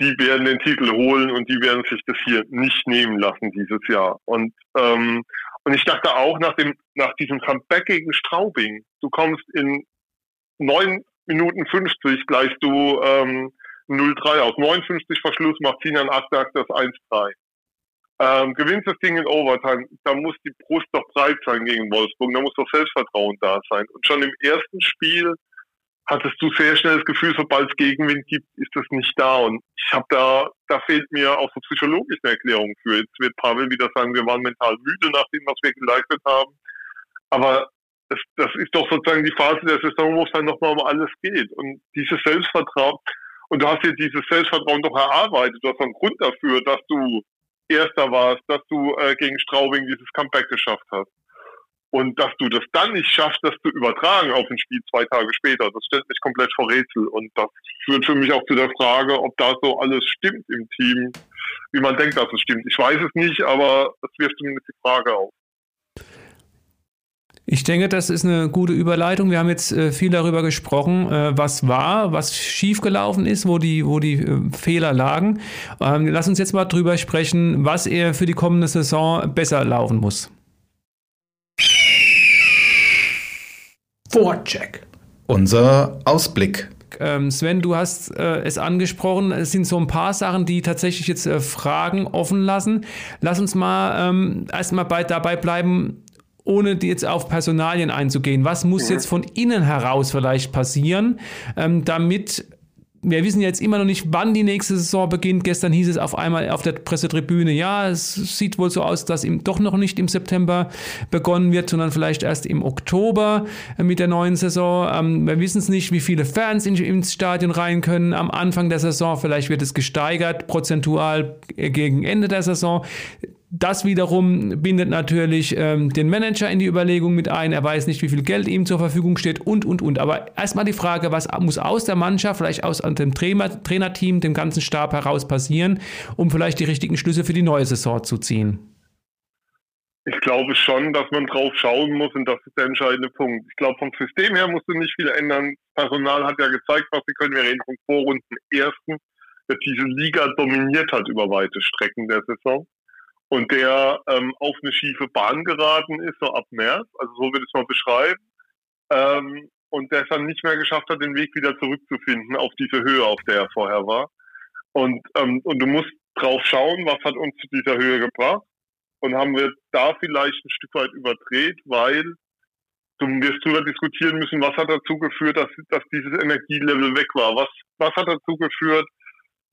die werden den Titel holen und die werden sich das hier nicht nehmen lassen dieses Jahr. Und ähm, und ich dachte auch nach dem nach diesem Comeback gegen Straubing, du kommst in neun Minuten 50 gleich du ähm, 0-3 aus. 59 Verschluss macht Sinan Akdak das 1-3 ähm, gewinnst das Ding in Overtime, da muss die Brust doch breit sein gegen Wolfsburg, da muss doch Selbstvertrauen da sein. Und schon im ersten Spiel hattest du sehr schnell das Gefühl, sobald es Gegenwind gibt, ist das nicht da. Und ich habe da, da fehlt mir auch so psychologisch eine Erklärung für. Jetzt wird Pavel wieder sagen, wir waren mental müde nach dem, was wir geleistet haben. Aber das, das ist doch sozusagen die Phase der Saison, wo es dann nochmal um alles geht. Und dieses Selbstvertrauen, und du hast dir dieses Selbstvertrauen doch erarbeitet, du hast einen Grund dafür, dass du Erster warst, dass du äh, gegen Straubing dieses Comeback geschafft hast. Und dass du das dann nicht schaffst, das zu übertragen auf ein Spiel zwei Tage später, das stellt mich komplett vor Rätsel. Und das führt für mich auch zu der Frage, ob da so alles stimmt im Team, wie man denkt, dass es stimmt. Ich weiß es nicht, aber es wirft zumindest die Frage auf. Ich denke, das ist eine gute Überleitung. Wir haben jetzt äh, viel darüber gesprochen, äh, was war, was schiefgelaufen ist, wo die, wo die äh, Fehler lagen. Ähm, lass uns jetzt mal drüber sprechen, was er für die kommende Saison besser laufen muss. Vorcheck. Unser Ausblick. Ähm, Sven, du hast äh, es angesprochen, es sind so ein paar Sachen, die tatsächlich jetzt äh, Fragen offen lassen. Lass uns mal ähm, erstmal bei, dabei bleiben, ohne jetzt auf Personalien einzugehen, was muss mhm. jetzt von innen heraus vielleicht passieren, ähm, damit wir wissen jetzt immer noch nicht, wann die nächste Saison beginnt. Gestern hieß es auf einmal auf der Pressetribüne, ja, es sieht wohl so aus, dass im, doch noch nicht im September begonnen wird, sondern vielleicht erst im Oktober mit der neuen Saison. Ähm, wir wissen es nicht, wie viele Fans in, ins Stadion rein können am Anfang der Saison. Vielleicht wird es gesteigert, prozentual gegen Ende der Saison. Das wiederum bindet natürlich ähm, den Manager in die Überlegung mit ein. Er weiß nicht, wie viel Geld ihm zur Verfügung steht und, und, und. Aber erstmal die Frage, was muss aus der Mannschaft, vielleicht aus dem Trainer, Trainerteam, dem ganzen Stab heraus passieren, um vielleicht die richtigen Schlüsse für die neue Saison zu ziehen? Ich glaube schon, dass man drauf schauen muss und das ist der entscheidende Punkt. Ich glaube, vom System her musst du nicht viel ändern. Personal hat ja gezeigt, was sie können. Wir reden von Vorrunden ersten, der diese Liga dominiert hat über weite Strecken der Saison und der ähm, auf eine schiefe Bahn geraten ist, so ab März, also so ich es mal beschreiben, ähm, und der es dann nicht mehr geschafft hat, den Weg wieder zurückzufinden auf diese Höhe, auf der er vorher war. Und, ähm, und du musst drauf schauen, was hat uns zu dieser Höhe gebracht. Und haben wir da vielleicht ein Stück weit überdreht, weil du wirst darüber diskutieren müssen, was hat dazu geführt, dass, dass dieses Energielevel weg war, was, was hat dazu geführt,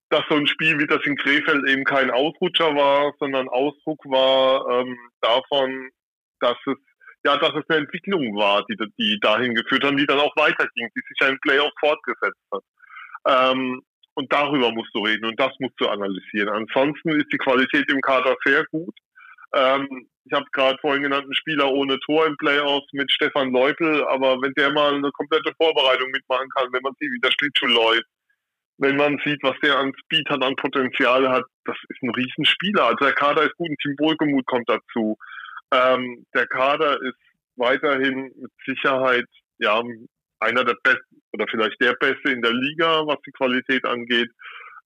dass so ein Spiel wie das in Krefeld eben kein Ausrutscher war, sondern Ausdruck war ähm, davon, dass es ja, dass es eine Entwicklung war, die, die dahin geführt hat, die dann auch weiterging, die sich ja im Playoff fortgesetzt hat. Ähm, und darüber musst du reden und das musst du analysieren. Ansonsten ist die Qualität im Kader sehr gut. Ähm, ich habe gerade vorhin genannten Spieler ohne Tor im Playoffs mit Stefan Leupel, aber wenn der mal eine komplette Vorbereitung mitmachen kann, wenn man sieht, wie der Schlittschuh läuft, wenn man sieht, was der an Speed hat, an Potenzial hat, das ist ein Riesenspieler. Also der Kader ist gut, ein Team Wohlgemut kommt dazu. Ähm, der Kader ist weiterhin mit Sicherheit ja einer der besten oder vielleicht der beste in der Liga, was die Qualität angeht.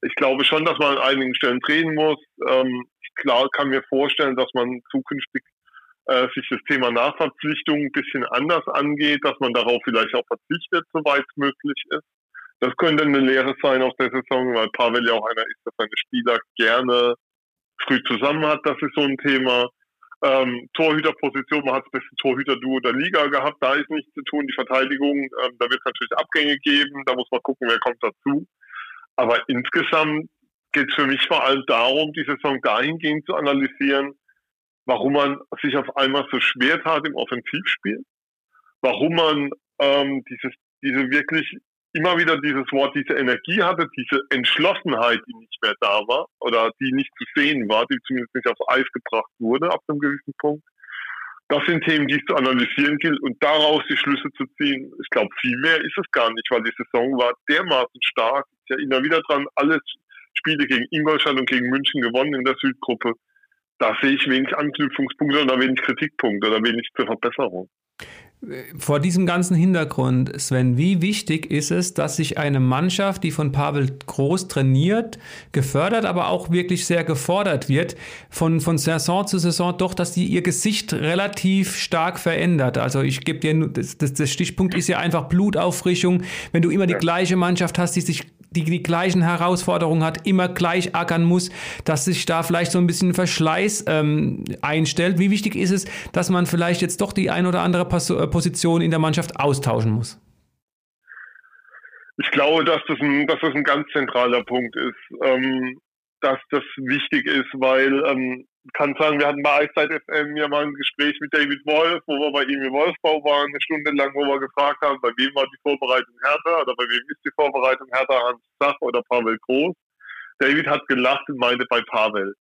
Ich glaube schon, dass man an einigen Stellen drehen muss. Ähm, klar kann mir vorstellen, dass man zukünftig äh, sich das Thema Nachverpflichtung ein bisschen anders angeht, dass man darauf vielleicht auch verzichtet, soweit es möglich ist. Das könnte eine Lehre sein aus der Saison, weil Pavel ja auch einer ist, der seine Spieler gerne früh zusammen hat. Das ist so ein Thema. Ähm, Torhüterposition, man hat das beste Torhüter-Duo der Liga gehabt, da ist nichts zu tun. Die Verteidigung, ähm, da wird es natürlich Abgänge geben, da muss man gucken, wer kommt dazu. Aber insgesamt geht es für mich vor allem darum, die Saison dahingehend zu analysieren, warum man sich auf einmal so schwer tat im Offensivspiel, warum man ähm, dieses diese wirklich immer wieder dieses Wort, diese Energie hatte, diese Entschlossenheit, die nicht mehr da war oder die nicht zu sehen war, die zumindest nicht aufs Eis gebracht wurde ab einem gewissen Punkt. Das sind Themen, die es zu analysieren gilt und daraus die Schlüsse zu ziehen. Ich glaube, viel mehr ist es gar nicht, weil die Saison war dermaßen stark. Ja immer wieder dran, alle Spiele gegen Ingolstadt und gegen München gewonnen in der Südgruppe. Da sehe ich wenig Anknüpfungspunkte oder wenig Kritikpunkte oder wenig zur Verbesserung. Vor diesem ganzen Hintergrund, Sven, wie wichtig ist es, dass sich eine Mannschaft, die von Pavel Groß trainiert, gefördert, aber auch wirklich sehr gefordert wird, von, von Saison zu Saison doch, dass die ihr Gesicht relativ stark verändert. Also ich gebe dir, das, das, das Stichpunkt ist ja einfach Blutauffrischung. Wenn du immer die gleiche Mannschaft hast, die sich die die gleichen Herausforderungen hat, immer gleich ackern muss, dass sich da vielleicht so ein bisschen Verschleiß ähm, einstellt. Wie wichtig ist es, dass man vielleicht jetzt doch die ein oder andere äh, Position in der Mannschaft austauschen muss? Ich glaube, dass das ein, dass das ein ganz zentraler Punkt ist, ähm, dass das wichtig ist, weil ähm, kann sagen, wir hatten bei Eiszeit FM ja mal ein Gespräch mit David Wolf, wo wir bei ihm im Wolfsbau waren, eine Stunde lang, wo wir gefragt haben, bei wem war die Vorbereitung härter oder bei wem ist die Vorbereitung härter, Hans Sach oder Pavel Groß. David hat gelacht und meinte bei Pavel.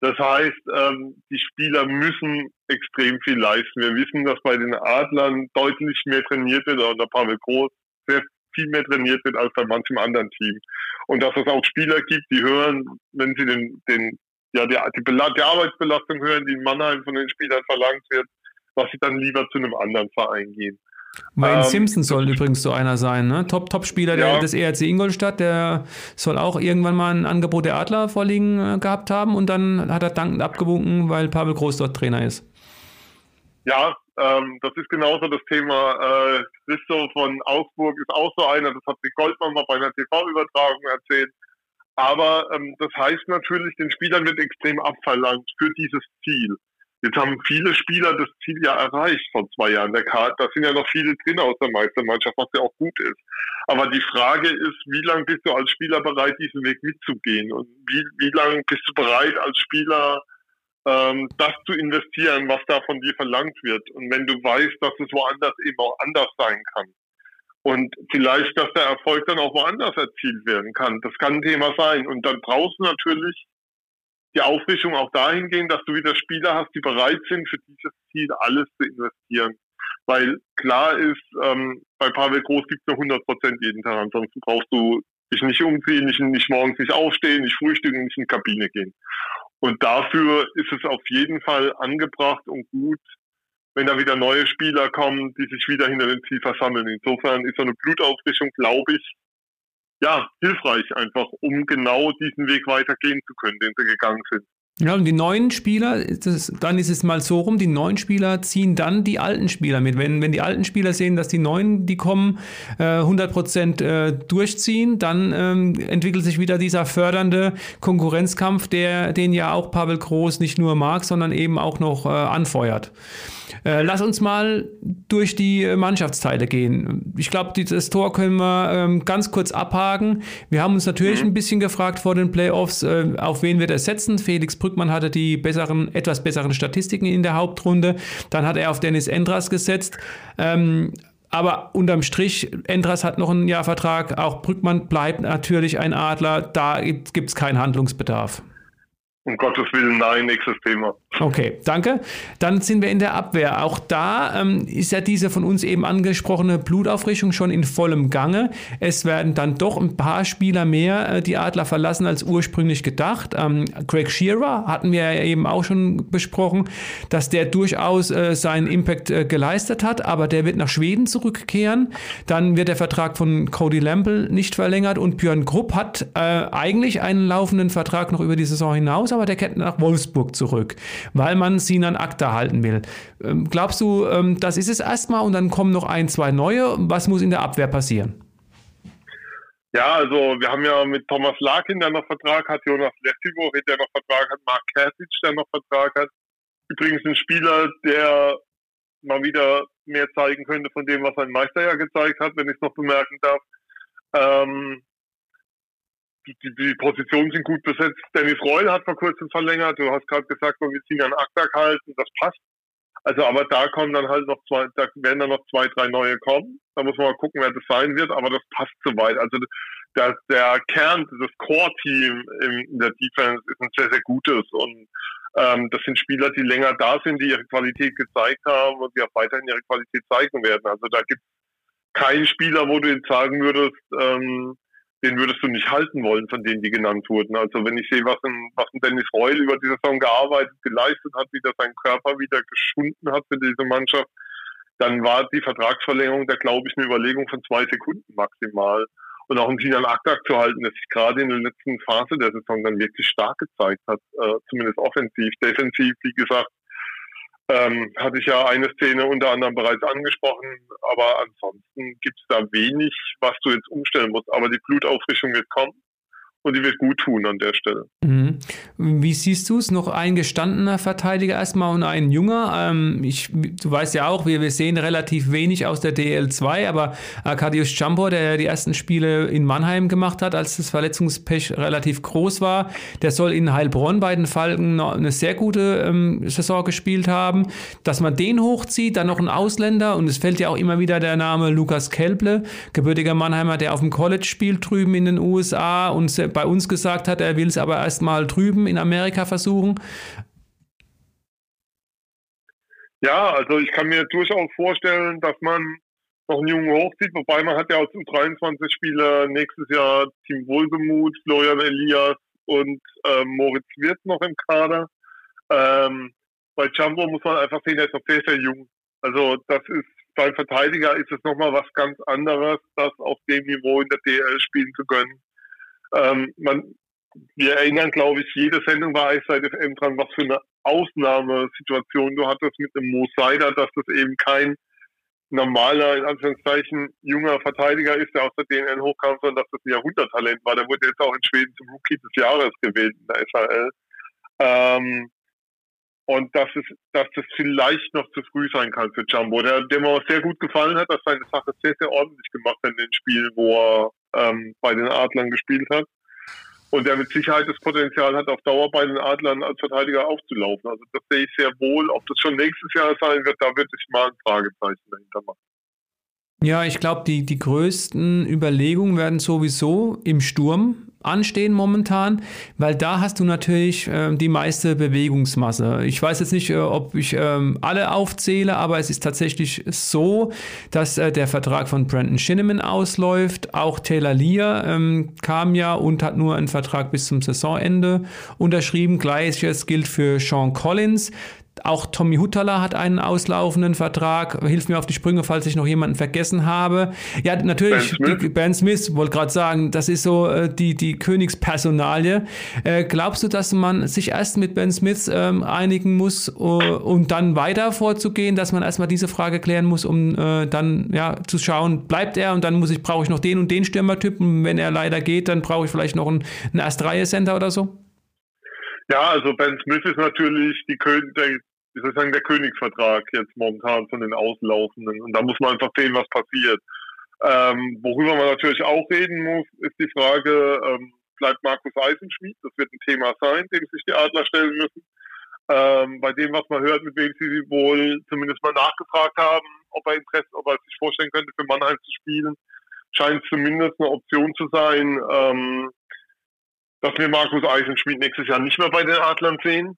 Das heißt, ähm, die Spieler müssen extrem viel leisten. Wir wissen, dass bei den Adlern deutlich mehr trainiert wird, oder Pavel Groß sehr viel mehr trainiert wird als bei manchem anderen Team. Und dass es auch Spieler gibt, die hören, wenn sie den, den ja, die, die, die Arbeitsbelastung hören, die in Mannheim von den Spielern verlangt wird, was sie dann lieber zu einem anderen Verein gehen. Wayne ähm, Simpson soll übrigens so einer sein, ne? Top, Top-Spieler ja. des ERC Ingolstadt, der soll auch irgendwann mal ein Angebot der Adler vorliegen äh, gehabt haben und dann hat er dankend abgewunken, weil Pavel Groß dort Trainer ist. Ja, ähm, das ist genauso das Thema. Äh, Christo von Augsburg ist auch so einer, das hat die Goldmann mal bei einer TV-Übertragung erzählt. Aber ähm, das heißt natürlich, den Spielern wird extrem abverlangt für dieses Ziel. Jetzt haben viele Spieler das Ziel ja erreicht vor zwei Jahren. Der Karte, da sind ja noch viele drin aus der Meistermannschaft, was ja auch gut ist. Aber die Frage ist, wie lange bist du als Spieler bereit, diesen Weg mitzugehen? Und wie, wie lange bist du bereit, als Spieler ähm, das zu investieren, was da von dir verlangt wird? Und wenn du weißt, dass es woanders eben auch anders sein kann. Und vielleicht, dass der Erfolg dann auch woanders erzielt werden kann. Das kann ein Thema sein. Und dann brauchst du natürlich die Aufrichtung auch dahingehend, dass du wieder Spieler hast, die bereit sind, für dieses Ziel alles zu investieren. Weil klar ist, ähm, bei Pavel Groß gibt es nur 100 Prozent jeden Tag. Ansonsten brauchst du dich nicht umziehen, nicht, nicht morgens nicht aufstehen, nicht frühstücken, nicht in die Kabine gehen. Und dafür ist es auf jeden Fall angebracht und gut, wenn da wieder neue Spieler kommen, die sich wieder hinter dem Ziel versammeln. Insofern ist so eine Blutauffrischung, glaube ich, ja, hilfreich einfach, um genau diesen Weg weitergehen zu können, den sie gegangen sind. Ja, und die neuen Spieler, das, dann ist es mal so rum, die neuen Spieler ziehen dann die alten Spieler mit. Wenn, wenn die alten Spieler sehen, dass die neuen, die kommen, äh, 100% äh, durchziehen, dann ähm, entwickelt sich wieder dieser fördernde Konkurrenzkampf, der, den ja auch Pavel Groß nicht nur mag, sondern eben auch noch äh, anfeuert. Äh, lass uns mal durch die Mannschaftsteile gehen. Ich glaube, das Tor können wir ähm, ganz kurz abhaken. Wir haben uns natürlich mhm. ein bisschen gefragt vor den Playoffs, äh, auf wen wir das setzen. Felix Brückmann hatte die besseren, etwas besseren Statistiken in der Hauptrunde. Dann hat er auf Dennis Endras gesetzt. Ähm, aber unterm Strich, Endras hat noch einen Jahrvertrag, auch Brückmann bleibt natürlich ein Adler, da gibt es keinen Handlungsbedarf. Um Gottes Willen, nein, nächstes Thema. Okay, danke. Dann sind wir in der Abwehr. Auch da ähm, ist ja diese von uns eben angesprochene Blutauffrischung schon in vollem Gange. Es werden dann doch ein paar Spieler mehr äh, die Adler verlassen als ursprünglich gedacht. Ähm, Craig Shearer hatten wir ja eben auch schon besprochen, dass der durchaus äh, seinen Impact äh, geleistet hat, aber der wird nach Schweden zurückkehren. Dann wird der Vertrag von Cody Lample nicht verlängert und Björn Grupp hat äh, eigentlich einen laufenden Vertrag noch über die Saison hinaus raus, aber der kehrt nach Wolfsburg zurück, weil man Sinan Akta halten will. Ähm, glaubst du, ähm, das ist es erstmal und dann kommen noch ein, zwei neue? Was muss in der Abwehr passieren? Ja, also wir haben ja mit Thomas Larkin, der noch Vertrag hat, Jonas Leftivo, der noch Vertrag hat, Mark Kersic, der noch Vertrag hat. Übrigens ein Spieler, der mal wieder mehr zeigen könnte von dem, was sein Meister ja gezeigt hat, wenn ich es noch bemerken darf. Ähm, die, die Positionen sind gut besetzt. Dennis Reul hat vor kurzem verlängert. Du hast gerade gesagt, wir ziehen an Aktak halten. Das passt. Also, aber da kommen dann halt noch zwei, da werden dann noch zwei, drei neue kommen. Da muss man mal gucken, wer das sein wird, aber das passt soweit. Also, der, der Kern, das Core-Team in der Defense ist ein sehr, sehr gutes und ähm, das sind Spieler, die länger da sind, die ihre Qualität gezeigt haben und die auch weiterhin ihre Qualität zeigen werden. Also da gibt es keinen Spieler, wo du jetzt sagen würdest, ähm, den würdest du nicht halten wollen, von denen die genannt wurden. Also wenn ich sehe, was ein, was ein Dennis Reul über die Saison gearbeitet, geleistet hat, wie der seinen Körper wieder geschunden hat für diese Mannschaft, dann war die Vertragsverlängerung da, glaube ich, eine Überlegung von zwei Sekunden maximal. Und auch einen Sinan Aktak zu halten, der sich gerade in der letzten Phase der Saison dann wirklich stark gezeigt hat, äh, zumindest offensiv. Defensiv, wie gesagt, ähm, hatte ich ja eine Szene unter anderem bereits angesprochen, aber ansonsten gibt es da wenig, was du jetzt umstellen musst. Aber die Blutauffrischung wird kommen und die wird gut tun an der Stelle. Mhm. Wie siehst du es? Noch ein gestandener Verteidiger erstmal und ein junger. Ähm, ich, du weißt ja auch, wir, wir sehen relativ wenig aus der DL2, aber Arkadiusz Jambor, der die ersten Spiele in Mannheim gemacht hat, als das Verletzungspech relativ groß war, der soll in Heilbronn bei den Falken eine sehr gute ähm, Saison gespielt haben. Dass man den hochzieht, dann noch ein Ausländer und es fällt ja auch immer wieder der Name Lukas Kelble, gebürtiger Mannheimer, der auf dem College spielt drüben in den USA und bei uns gesagt hat, er will es aber erstmal drüben in Amerika versuchen. Ja, also ich kann mir durchaus vorstellen, dass man noch einen Jungen hochzieht, wobei man hat ja aus U23-Spieler nächstes Jahr Team Wohlgemuth, Florian Elias und äh, Moritz Wirth noch im Kader. Ähm, bei Jumbo muss man einfach sehen, er ist noch sehr, sehr jung. Also das ist, beim Verteidiger ist es nochmal was ganz anderes, das auf dem Niveau in der DL spielen zu können. Ähm, man, wir erinnern, glaube ich, jede Sendung bei Eiszeit FM dran, was für eine Ausnahmesituation du hattest mit dem Mo Seider, dass das eben kein normaler, in Anführungszeichen, junger Verteidiger ist, der aus der DNN hochkam, sondern dass das ein Jahrhunderttalent war. Der wurde jetzt auch in Schweden zum Rookie des Jahres gewählt in der SHL. Ähm, und dass es, dass das vielleicht noch zu früh sein kann für Jumbo, der, der mir auch sehr gut gefallen hat, dass seine Sache sehr, sehr ordentlich gemacht hat in den Spielen, wo er ähm, bei den Adlern gespielt hat. Und der mit Sicherheit das Potenzial hat, auf Dauer bei den Adlern als Verteidiger aufzulaufen. Also das sehe ich sehr wohl. Ob das schon nächstes Jahr sein wird, da würde ich mal ein Fragezeichen dahinter machen. Ja, ich glaube, die, die größten Überlegungen werden sowieso im Sturm anstehen momentan, weil da hast du natürlich äh, die meiste Bewegungsmasse. Ich weiß jetzt nicht, äh, ob ich ähm, alle aufzähle, aber es ist tatsächlich so, dass äh, der Vertrag von Brandon Shinneman ausläuft. Auch Taylor Lear ähm, kam ja und hat nur einen Vertrag bis zum Saisonende unterschrieben. Gleiches gilt für Sean Collins. Auch Tommy Huttala hat einen auslaufenden Vertrag. Hilf mir auf die Sprünge, falls ich noch jemanden vergessen habe. Ja, natürlich, Ben Smith, ben Smith wollte gerade sagen, das ist so äh, die, die Königspersonalie. Äh, glaubst du, dass man sich erst mit Ben Smith ähm, einigen muss, uh, um dann weiter vorzugehen, dass man erstmal diese Frage klären muss, um äh, dann ja, zu schauen, bleibt er und dann muss ich, brauche ich noch den und den Stürmertyp und wenn er leider geht, dann brauche ich vielleicht noch einen, einen Erstreihe-Center oder so? Ja, also Ben Smith ist natürlich die, der, wie soll ich sagen, der Königsvertrag jetzt momentan von den Auslaufenden. Und da muss man einfach sehen, was passiert. Ähm, worüber man natürlich auch reden muss, ist die Frage, ähm, bleibt Markus Eisenschmied? Das wird ein Thema sein, dem sich die Adler stellen müssen. Ähm, bei dem, was man hört, mit wem sie wohl zumindest mal nachgefragt haben, ob er Interesse, ob er sich vorstellen könnte, für Mannheim zu spielen, scheint zumindest eine Option zu sein, ähm, dass wir Markus Eisenschmied nächstes Jahr nicht mehr bei den Adlern sehen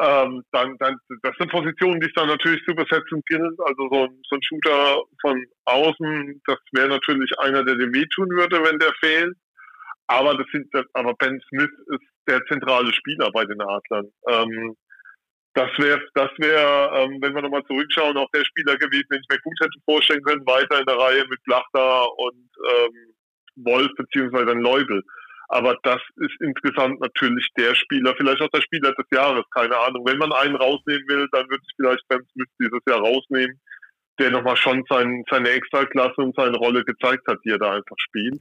ähm, dann, dann, das sind Positionen, die es dann natürlich zu besetzen gilt. Also so ein, so ein Shooter von außen, das wäre natürlich einer, der dem wehtun würde, wenn der fehlt. Aber das sind, aber Ben Smith ist der zentrale Spieler bei den Adlern. Ähm, das wäre, das wäre, ähm, wenn wir nochmal zurückschauen, auch der Spieler gewesen, den ich mir gut hätte vorstellen können, weiter in der Reihe mit Blachter und ähm, Wolf beziehungsweise Leubel. Aber das ist insgesamt natürlich der Spieler, vielleicht auch der Spieler des Jahres, keine Ahnung. Wenn man einen rausnehmen will, dann würde ich vielleicht Ben Smith dieses Jahr rausnehmen, der nochmal schon sein, seine Extraklasse und seine Rolle gezeigt hat, die er da einfach spielt.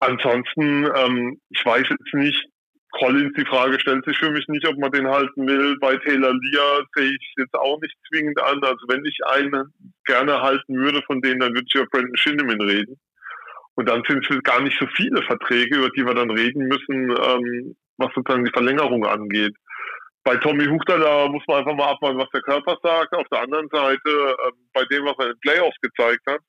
Ansonsten, ähm, ich weiß jetzt nicht, Collins, die Frage stellt sich für mich nicht, ob man den halten will. Bei Taylor Lear sehe ich jetzt auch nicht zwingend an. Also wenn ich einen gerne halten würde von denen, dann würde ich über Brandon Shindeman reden. Und dann sind es gar nicht so viele Verträge, über die wir dann reden müssen, ähm, was sozusagen die Verlängerung angeht. bei Tommy Huchter, da muss man einfach mal abwarten, was der Körper sagt. Auf der anderen Seite, ähm, bei dem, was er in den Playoffs gezeigt hat,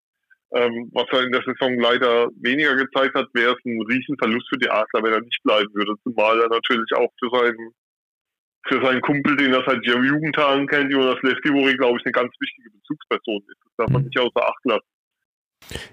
ähm, was er in der Saison leider weniger gezeigt hat, wäre es ein Riesenverlust für die Adler, wenn er nicht bleiben würde. Zumal er natürlich auch für seinen, für seinen Kumpel, den er seit Jugendtagen kennt, Jonas Lewski, glaube ich, eine ganz wichtige Bezugsperson ist. Das darf man mhm. nicht außer Acht lassen.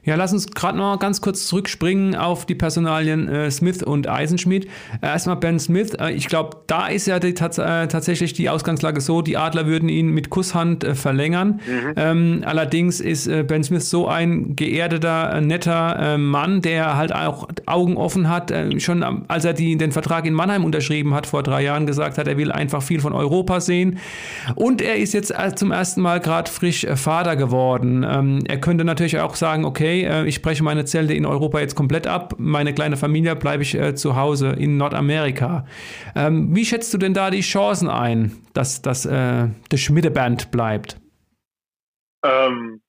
Ja, lass uns gerade noch ganz kurz zurückspringen auf die Personalien äh, Smith und Eisenschmidt. Äh, erstmal Ben Smith. Äh, ich glaube, da ist ja die, tats äh, tatsächlich die Ausgangslage so, die Adler würden ihn mit Kusshand äh, verlängern. Mhm. Ähm, allerdings ist Ben Smith so ein geerdeter, netter Mann, der halt auch Augen offen hat. schon als er die, den Vertrag in Mannheim unterschrieben hat, vor drei Jahren gesagt hat, er will einfach viel von Europa sehen. Und er ist jetzt zum ersten Mal gerade frisch Vater geworden. Ähm, er könnte natürlich auch sagen, sagen, okay, äh, ich breche meine Zelte in Europa jetzt komplett ab, meine kleine Familie bleibe ich äh, zu Hause in Nordamerika. Ähm, wie schätzt du denn da die Chancen ein, dass, dass äh, der Schmiede-Band bleibt? Ähm,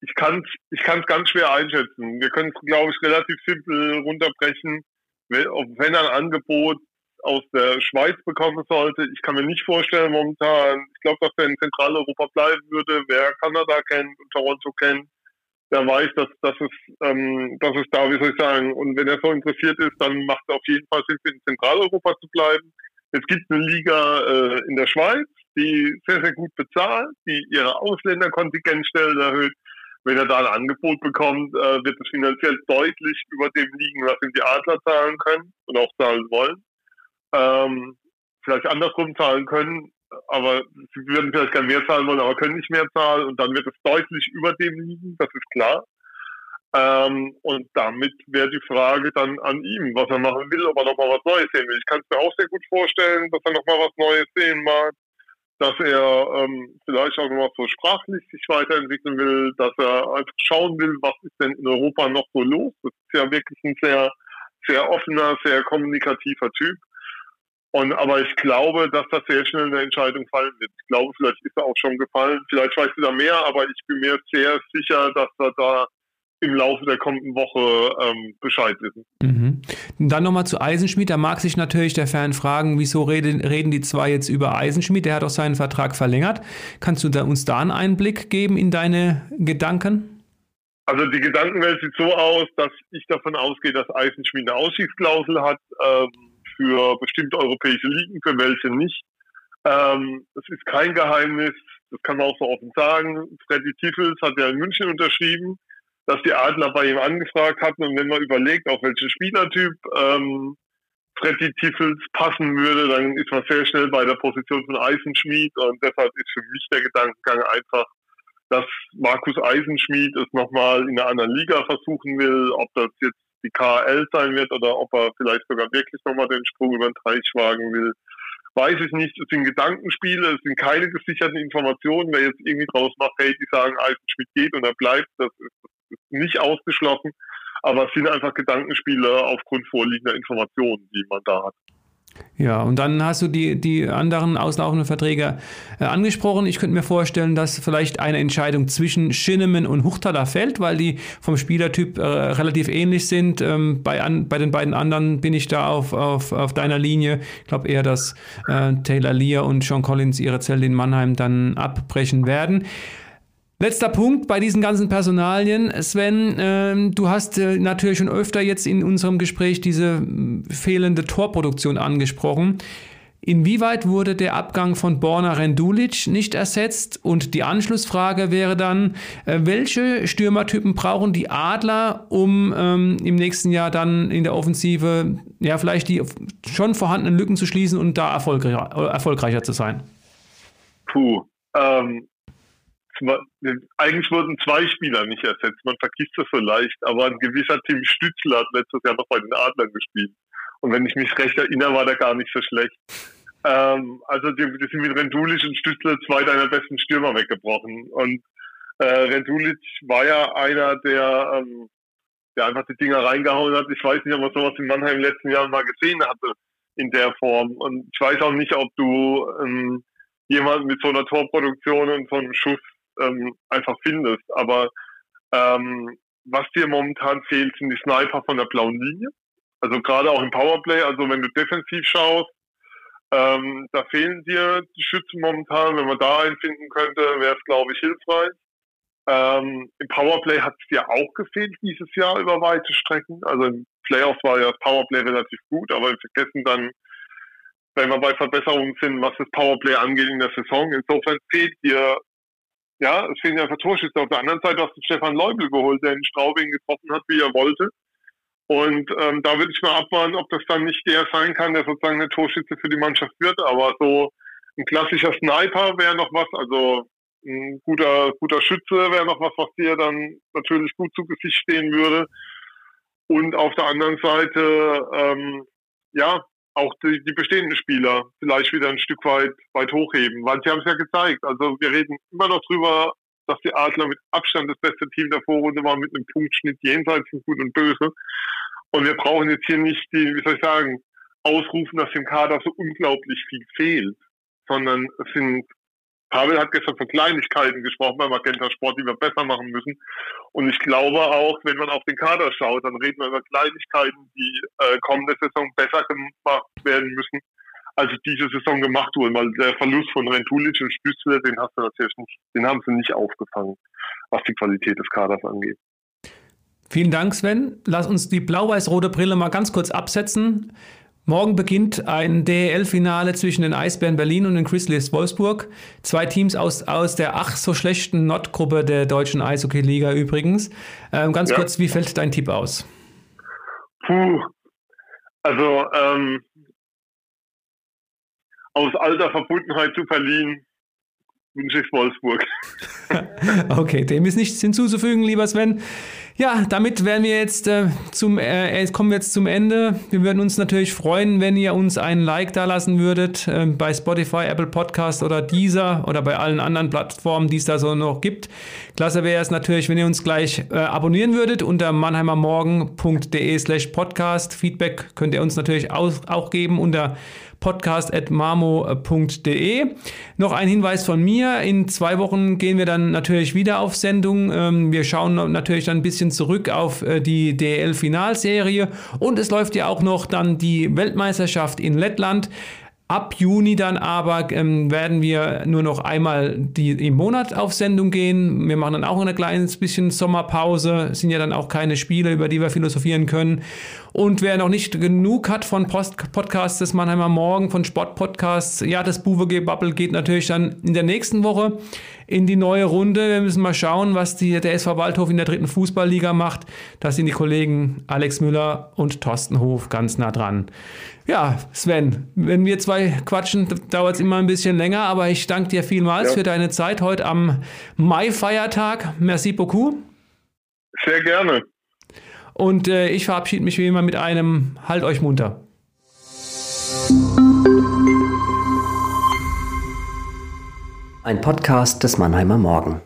ich kann es ich kann's ganz schwer einschätzen. Wir können es, glaube ich, relativ simpel runterbrechen. Wenn ein Angebot aus der Schweiz bekommen sollte, ich kann mir nicht vorstellen momentan, ich glaube, dass er in Zentraleuropa bleiben würde, wer Kanada kennt und Toronto kennt, der weiß, dass, dass, es, ähm, dass es da, wie soll ich sagen, und wenn er so interessiert ist, dann macht es auf jeden Fall Sinn, in Zentraleuropa zu bleiben. Es gibt eine Liga äh, in der Schweiz, die sehr, sehr gut bezahlt, die ihre Ausländerkontingentstellen erhöht. Wenn er da ein Angebot bekommt, äh, wird es finanziell deutlich über dem liegen, was ihm die Adler zahlen können und auch zahlen wollen. Ähm, vielleicht andersrum zahlen können, aber sie würden vielleicht gerne mehr zahlen wollen, aber können nicht mehr zahlen und dann wird es deutlich über dem liegen, das ist klar. Ähm, und damit wäre die Frage dann an ihm, was er machen will, ob er nochmal was Neues sehen will. Ich kann es mir auch sehr gut vorstellen, dass er nochmal was Neues sehen mag, dass er ähm, vielleicht auch nochmal so sprachlich sich weiterentwickeln will, dass er einfach schauen will, was ist denn in Europa noch so los. Das ist ja wirklich ein sehr, sehr offener, sehr kommunikativer Typ. Und, aber ich glaube, dass das sehr schnell eine Entscheidung fallen wird. Ich glaube, vielleicht ist er auch schon gefallen. Vielleicht weißt du da mehr, aber ich bin mir sehr sicher, dass er da im Laufe der kommenden Woche ähm, Bescheid wissen. Mhm. Dann nochmal zu Eisenschmied. Da mag sich natürlich der Fan fragen, wieso reden, reden die zwei jetzt über Eisenschmied? Der hat auch seinen Vertrag verlängert. Kannst du da, uns da einen Einblick geben in deine Gedanken? Also die Gedankenwelt sieht so aus, dass ich davon ausgehe, dass Eisenschmied eine Ausstiegsklausel hat. Ähm, für bestimmte europäische Ligen, für welche nicht. Ähm, es ist kein Geheimnis, das kann man auch so offen sagen. Freddy Tiffels hat ja in München unterschrieben, dass die Adler bei ihm angefragt hatten und wenn man überlegt, auf welchen Spielertyp ähm, Freddy Tiffels passen würde, dann ist man sehr schnell bei der Position von Eisenschmied und deshalb ist für mich der Gedankengang einfach, dass Markus Eisenschmied es nochmal in einer anderen Liga versuchen will, ob das jetzt die KL sein wird oder ob er vielleicht sogar wirklich nochmal den Sprung über den Teich wagen will. Weiß ich nicht. Es sind Gedankenspiele, es sind keine gesicherten Informationen. Wer jetzt irgendwie draus macht, hey, die sagen, Eisenschmidt geht und er bleibt, das ist, das ist nicht ausgeschlossen. Aber es sind einfach Gedankenspiele aufgrund vorliegender Informationen, die man da hat. Ja, und dann hast du die, die anderen auslaufenden Verträge äh, angesprochen. Ich könnte mir vorstellen, dass vielleicht eine Entscheidung zwischen Schinnemann und Huchtala fällt, weil die vom Spielertyp äh, relativ ähnlich sind. Ähm, bei, an, bei den beiden anderen bin ich da auf, auf, auf deiner Linie. Ich glaube eher, dass äh, Taylor Lear und Sean Collins ihre Zelte in Mannheim dann abbrechen werden. Letzter Punkt bei diesen ganzen Personalien. Sven, äh, du hast äh, natürlich schon öfter jetzt in unserem Gespräch diese fehlende Torproduktion angesprochen. Inwieweit wurde der Abgang von Borna Rendulic nicht ersetzt? Und die Anschlussfrage wäre dann, äh, welche Stürmertypen brauchen die Adler, um ähm, im nächsten Jahr dann in der Offensive ja vielleicht die schon vorhandenen Lücken zu schließen und da erfolgreicher, erfolgreicher zu sein? Puh, ähm, eigentlich wurden zwei Spieler nicht ersetzt. Man vergisst das so leicht, aber ein gewisser Tim Stützler hat letztes Jahr noch bei den Adlern gespielt. Und wenn ich mich recht erinnere, war der gar nicht so schlecht. Ähm, also die, die sind mit Rendulic und Stützler zwei deiner besten Stürmer weggebrochen. Und äh, Rendulic war ja einer, der, ähm, der einfach die Dinger reingehauen hat. Ich weiß nicht, ob man sowas in Mannheim den letzten Jahren mal gesehen hatte in der Form. Und ich weiß auch nicht, ob du ähm, jemanden mit so einer Torproduktion und so einem Schuss ähm, einfach findest. Aber ähm, was dir momentan fehlt, sind die Sniper von der blauen Linie. Also gerade auch im Powerplay, also wenn du defensiv schaust, Ähm, da fehlen dir die Schützen momentan. Wenn man da einen finden könnte, wäre es, glaube ich, hilfreich. Ähm, Im Powerplay hat es dir auch gefehlt dieses Jahr über weite Strecken. Also im Playoffs war ja das Powerplay relativ gut, aber wir vergessen dann, wenn wir bei Verbesserungen sind, was das Powerplay angeht in der Saison. Insofern fehlt dir, ja, es fehlen einfach Torschüsse. Auf der anderen Seite hast du Stefan Leubel geholt, der in Straubing getroffen hat, wie er wollte. Und ähm, da würde ich mal abwarten, ob das dann nicht der sein kann, der sozusagen eine Torschütze für die Mannschaft wird. Aber so ein klassischer Sniper wäre noch was. Also ein guter, guter Schütze wäre noch was, was dir dann natürlich gut zu Gesicht stehen würde. Und auf der anderen Seite, ähm, ja, auch die, die bestehenden Spieler vielleicht wieder ein Stück weit, weit hochheben, weil sie haben es ja gezeigt. Also wir reden immer noch drüber, dass die Adler mit Abstand das beste Team der Vorrunde waren, mit einem Punktschnitt jenseits von Gut und Böse. Und wir brauchen jetzt hier nicht die, wie soll ich sagen, ausrufen, dass dem Kader so unglaublich viel fehlt, sondern es sind Pavel hat gestern von Kleinigkeiten gesprochen beim Magenta Sport, die wir besser machen müssen. Und ich glaube auch, wenn man auf den Kader schaut, dann reden wir über Kleinigkeiten, die äh, kommende Saison besser gemacht werden müssen, als diese Saison gemacht wurden. Weil der Verlust von Rentulic und Stützle, den hast du natürlich nicht, den haben sie nicht aufgefangen, was die Qualität des Kaders angeht. Vielen Dank, Sven. Lass uns die blau-weiß-rote Brille mal ganz kurz absetzen. Morgen beginnt ein DEL-Finale zwischen den Eisbären Berlin und den Grizzlies Wolfsburg. Zwei Teams aus, aus der ach so schlechten Nordgruppe der deutschen Eishockey-Liga übrigens. Ähm, ganz ja. kurz, wie fällt dein Tipp aus? Puh, also ähm, aus alter Verbundenheit zu Berlin wünsche ich Wolfsburg. (laughs) okay, dem ist nichts hinzuzufügen, lieber Sven. Ja, damit werden wir jetzt äh, zum, äh, kommen wir jetzt zum Ende. Wir würden uns natürlich freuen, wenn ihr uns ein Like da lassen würdet äh, bei Spotify, Apple Podcast oder Deezer oder bei allen anderen Plattformen, die es da so noch gibt. Klasse wäre es natürlich, wenn ihr uns gleich äh, abonnieren würdet unter mannheimermorgen.de slash podcast. Feedback könnt ihr uns natürlich auch, auch geben unter podcast.marmo.de. Noch ein Hinweis von mir. In zwei Wochen gehen wir dann natürlich wieder auf Sendung. Ähm, wir schauen natürlich dann ein bisschen zurück auf äh, die DL-Finalserie und es läuft ja auch noch dann die Weltmeisterschaft in Lettland. Ab Juni dann aber ähm, werden wir nur noch einmal die, im Monat auf Sendung gehen. Wir machen dann auch ein kleines bisschen Sommerpause. Es sind ja dann auch keine Spiele, über die wir philosophieren können. Und wer noch nicht genug hat von Post Podcasts des Mannheimer Morgen, von Sportpodcasts, ja, das Buwe Bubble geht natürlich dann in der nächsten Woche in die neue Runde. Wir müssen mal schauen, was die, der SV Waldhof in der dritten Fußballliga macht. Da sind die Kollegen Alex Müller und Thorsten Hof ganz nah dran. Ja, Sven, wenn wir zwei quatschen, dauert es immer ein bisschen länger, aber ich danke dir vielmals ja. für deine Zeit heute am Mai-Feiertag. Merci beaucoup. Sehr gerne. Und äh, ich verabschiede mich wie immer mit einem Halt euch munter. Ein Podcast des Mannheimer Morgen.